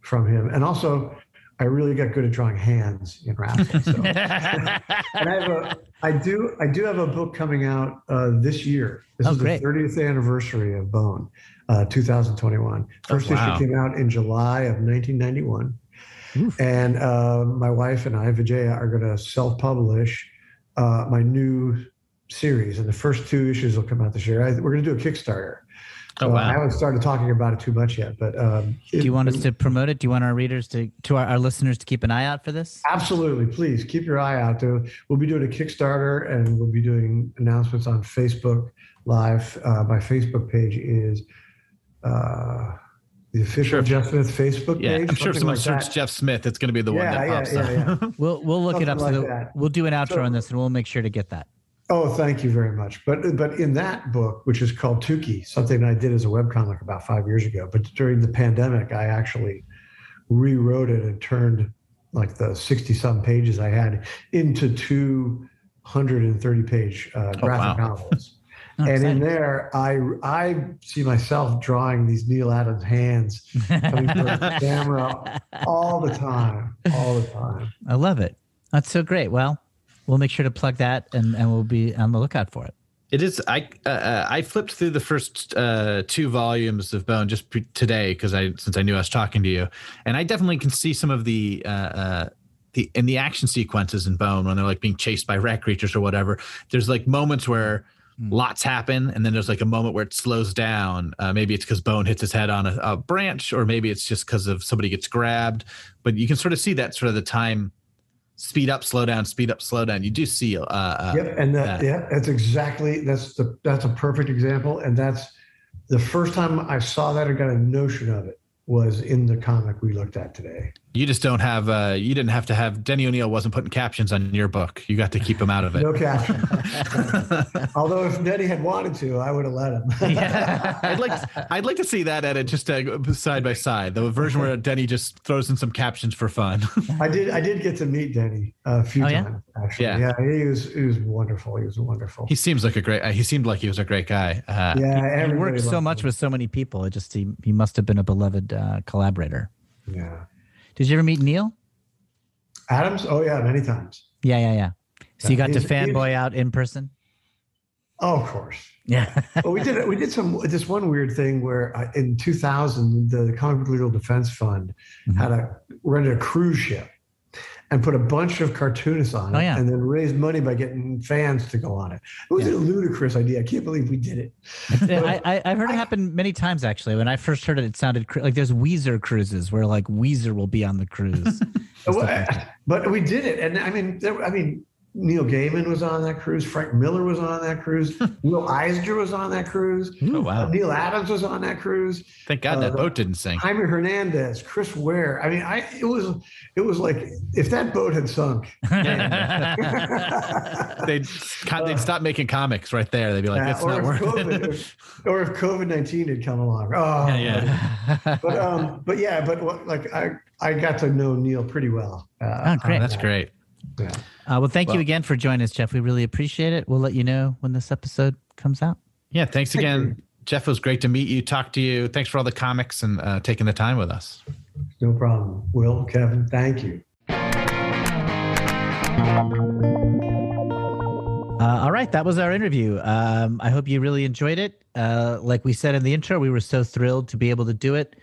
from him, and also I really got good at drawing hands in RASL. So. and I have a, I do, I do have a book coming out uh, this year. This
Oh,
is
great.
the 30th anniversary of Bone, uh, 2021. First
Oh, wow.
issue came out in July of 1991,
Oof.
and uh, my wife and I, Vijaya, are going to self-publish uh, my new series, and the first two issues will come out this year. I, we're going to do a Kickstarter.
Oh, wow.
I haven't started talking about it too much yet, but um,
do you want us to promote it do you want our readers to to our, our listeners to keep an eye out for this
Absolutely. Please keep your eye out. There- We'll be doing a Kickstarter and we'll be doing announcements on Facebook Live. Uh, my Facebook page is uh, the official
Sure.
Jeff Smith Facebook
Yeah.
page.
I'm sure if
something
someone
like
searched
that.
Jeff Smith, it's going to be the one
Yeah,
that
yeah,
pops
yeah,
up.
yeah.
we'll we'll look it up
Something
so that
that.
we'll do an outro
So-
on this and we'll make sure to get that
Oh, thank you very much. But but in that book, which is called Tuki, something I did as a webcomic about five years ago, but during the pandemic, I actually rewrote it and turned like the 60 some pages I had into 230 page uh,
Oh,
graphic
wow.
novels.
Oh,
and in there, I I see myself drawing these Neal Adams hands coming from the camera all the time, all the time.
I love it. That's so great. Well, we'll make sure to plug that and, and we'll be on the lookout for it.
It is. I uh, uh, I flipped through the first uh, two volumes of Bone just pre- today because I since I knew I was talking to you, and I definitely can see some of the uh, uh, the in the action sequences in Bone when they're like being chased by rat creatures or whatever. There's like moments where lots happen, and then there's like a moment where it slows down. Uh, maybe it's because Bone hits his head on a, a branch, or maybe it's just because of somebody gets grabbed. But you can sort of see that sort of the time speed up, slow down, speed up, slow down. You do see. Uh, uh,
Yep, and that,
that.
yeah, that's exactly that's the that's a perfect example, and that's the first time I saw that or got a notion of it was in the comic we looked at today.
You just don't have. Uh, you didn't have to have. Denny O'Neil wasn't putting captions on your book. You got to keep him out of it.
No caption. Although if Denny had wanted to, I would have let him.
I'd like. I'd like to see that edit just uh, side by side. The version where Denny just throws in some captions for fun.
I did. I did get to meet Denny a few
Oh, yeah?
times. Actually,
Yeah.
yeah. He was. He was wonderful. He was wonderful.
he seems like a great. Uh, he seemed like he was a great guy. Uh,
yeah,
He
everybody
worked so much
him.
with so many people. It just he, he must have been a beloved uh, collaborator.
Yeah.
Did you ever meet Neal?
Adams. Oh yeah, many times.
Yeah, yeah, yeah. So you
Yeah,
got to fanboy out in person?
Oh, of course.
Yeah.
well, we did we did some this one weird thing where uh, in 2000 the Comic Book Legal Defense Fund
Mhm.
had a rented a cruise ship and put a bunch of cartoonists on oh, it,
Oh, yeah.
and then raised money by getting fans to go on it. It was
Yeah.
a ludicrous idea. I can't believe we did it.
I, I, I've heard it happen many times actually. When I first heard it, it sounded cr- like there's Weezer cruises where like Weezer will be on the cruise.
Well, but we did it, and I mean, there, I mean, Neil Gaiman was on that cruise. Frank Miller was on that cruise. Will Eisner was on that cruise.
Oh wow!
Uh, Neal Adams was on that cruise.
Thank God
uh,
that boat didn't sink.
Jaime Hernandez, Chris Ware. I mean, I it was it was like if that boat had sunk.
They'd they'd stop making comics right there. They'd be like,
Uh,
"It's
or,
not worth
COVID,
it."
or if COVID nineteen had come along. Oh,
Yeah,
But um, but yeah, but what, like I I got to know Neal pretty well. Uh,
Oh, great.
That's great.
Yeah.
Uh, well, thank you again for joining us, Jeff. We really appreciate it. We'll let you know when this episode comes out.
Yeah, thanks
Thank
again,
you.
Jeff. It was great to meet you, talk to you. Thanks for all the comics and uh, taking the time with us.
No problem. Will, Kevin, thank you.
Uh, all right, that was our interview. Um, I hope you really enjoyed it. Uh, like we said in the intro, we were so thrilled to be able to do it.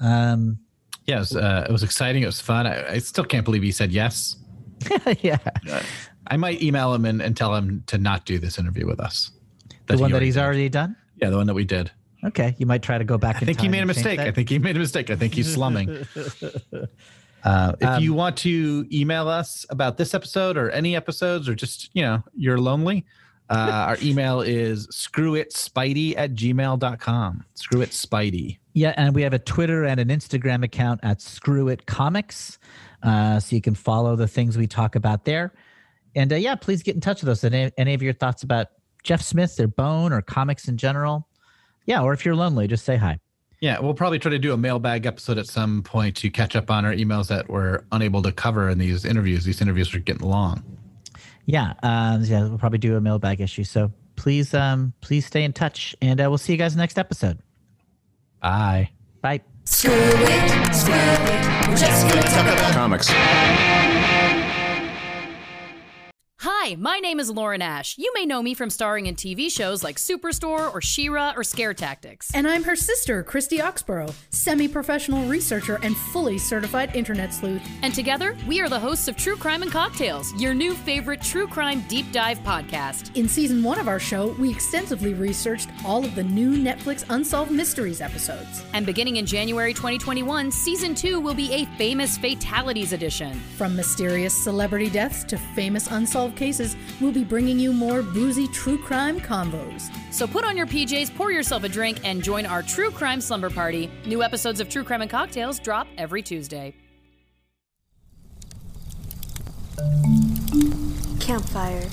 Um,
Yeah, it was, uh, it was exciting. It was fun. I, I still can't believe he said yes.
yeah,
I might email him and, and tell him to not do this interview with us.
the one that he's
did.
already done.
Yeah, the one that we did.
Okay, you might try to go back.
I
in
think he made a mistake. I think he made a mistake. I think he's slumming. Uh, if
Um,
you want to email us about this episode or any episodes or just, you know, you're lonely, uh, our email is screwitspidey at gmail.com. Screw it Spidey.
Yeah, and we have a Twitter and an Instagram account at Screw It Comics, uh, so you can follow the things we talk about there. And uh, yeah, please get in touch with us. Any, any of your thoughts about Jeff Smith, or Bone, or comics in general? Yeah, or if you're lonely, just say hi.
Yeah, we'll probably try to do a mailbag episode at some point to catch up on our emails that we're unable to cover in these interviews. These interviews are getting long.
Yeah, um, yeah, we'll probably do a mailbag issue. So please, um, please stay in touch, and uh, we'll see you guys next episode.
Bye.
Bye.
Screw it, screw it. We're just gonna talk about
Comics.
My name is Lauren Ash. You may know me from starring in TV shows like Superstore or She-Ra or Scare Tactics.
And I'm her sister, Christy Oxborough, semi professional researcher and fully certified internet sleuth.
And together, we are the hosts of True Crime and Cocktails, your new favorite true crime deep dive podcast.
In season one of our show, we extensively researched all of the new Netflix Unsolved Mysteries episodes.
And beginning in January 2021, season 2 will be a famous fatalities edition.
From mysterious celebrity deaths to famous unsolved cases, we'll be bringing you more boozy true crime combos.
So put on your PJs, pour yourself a drink, and join our True Crime Slumber Party. New episodes of True Crime and Cocktails drop every Tuesday.
Campfire.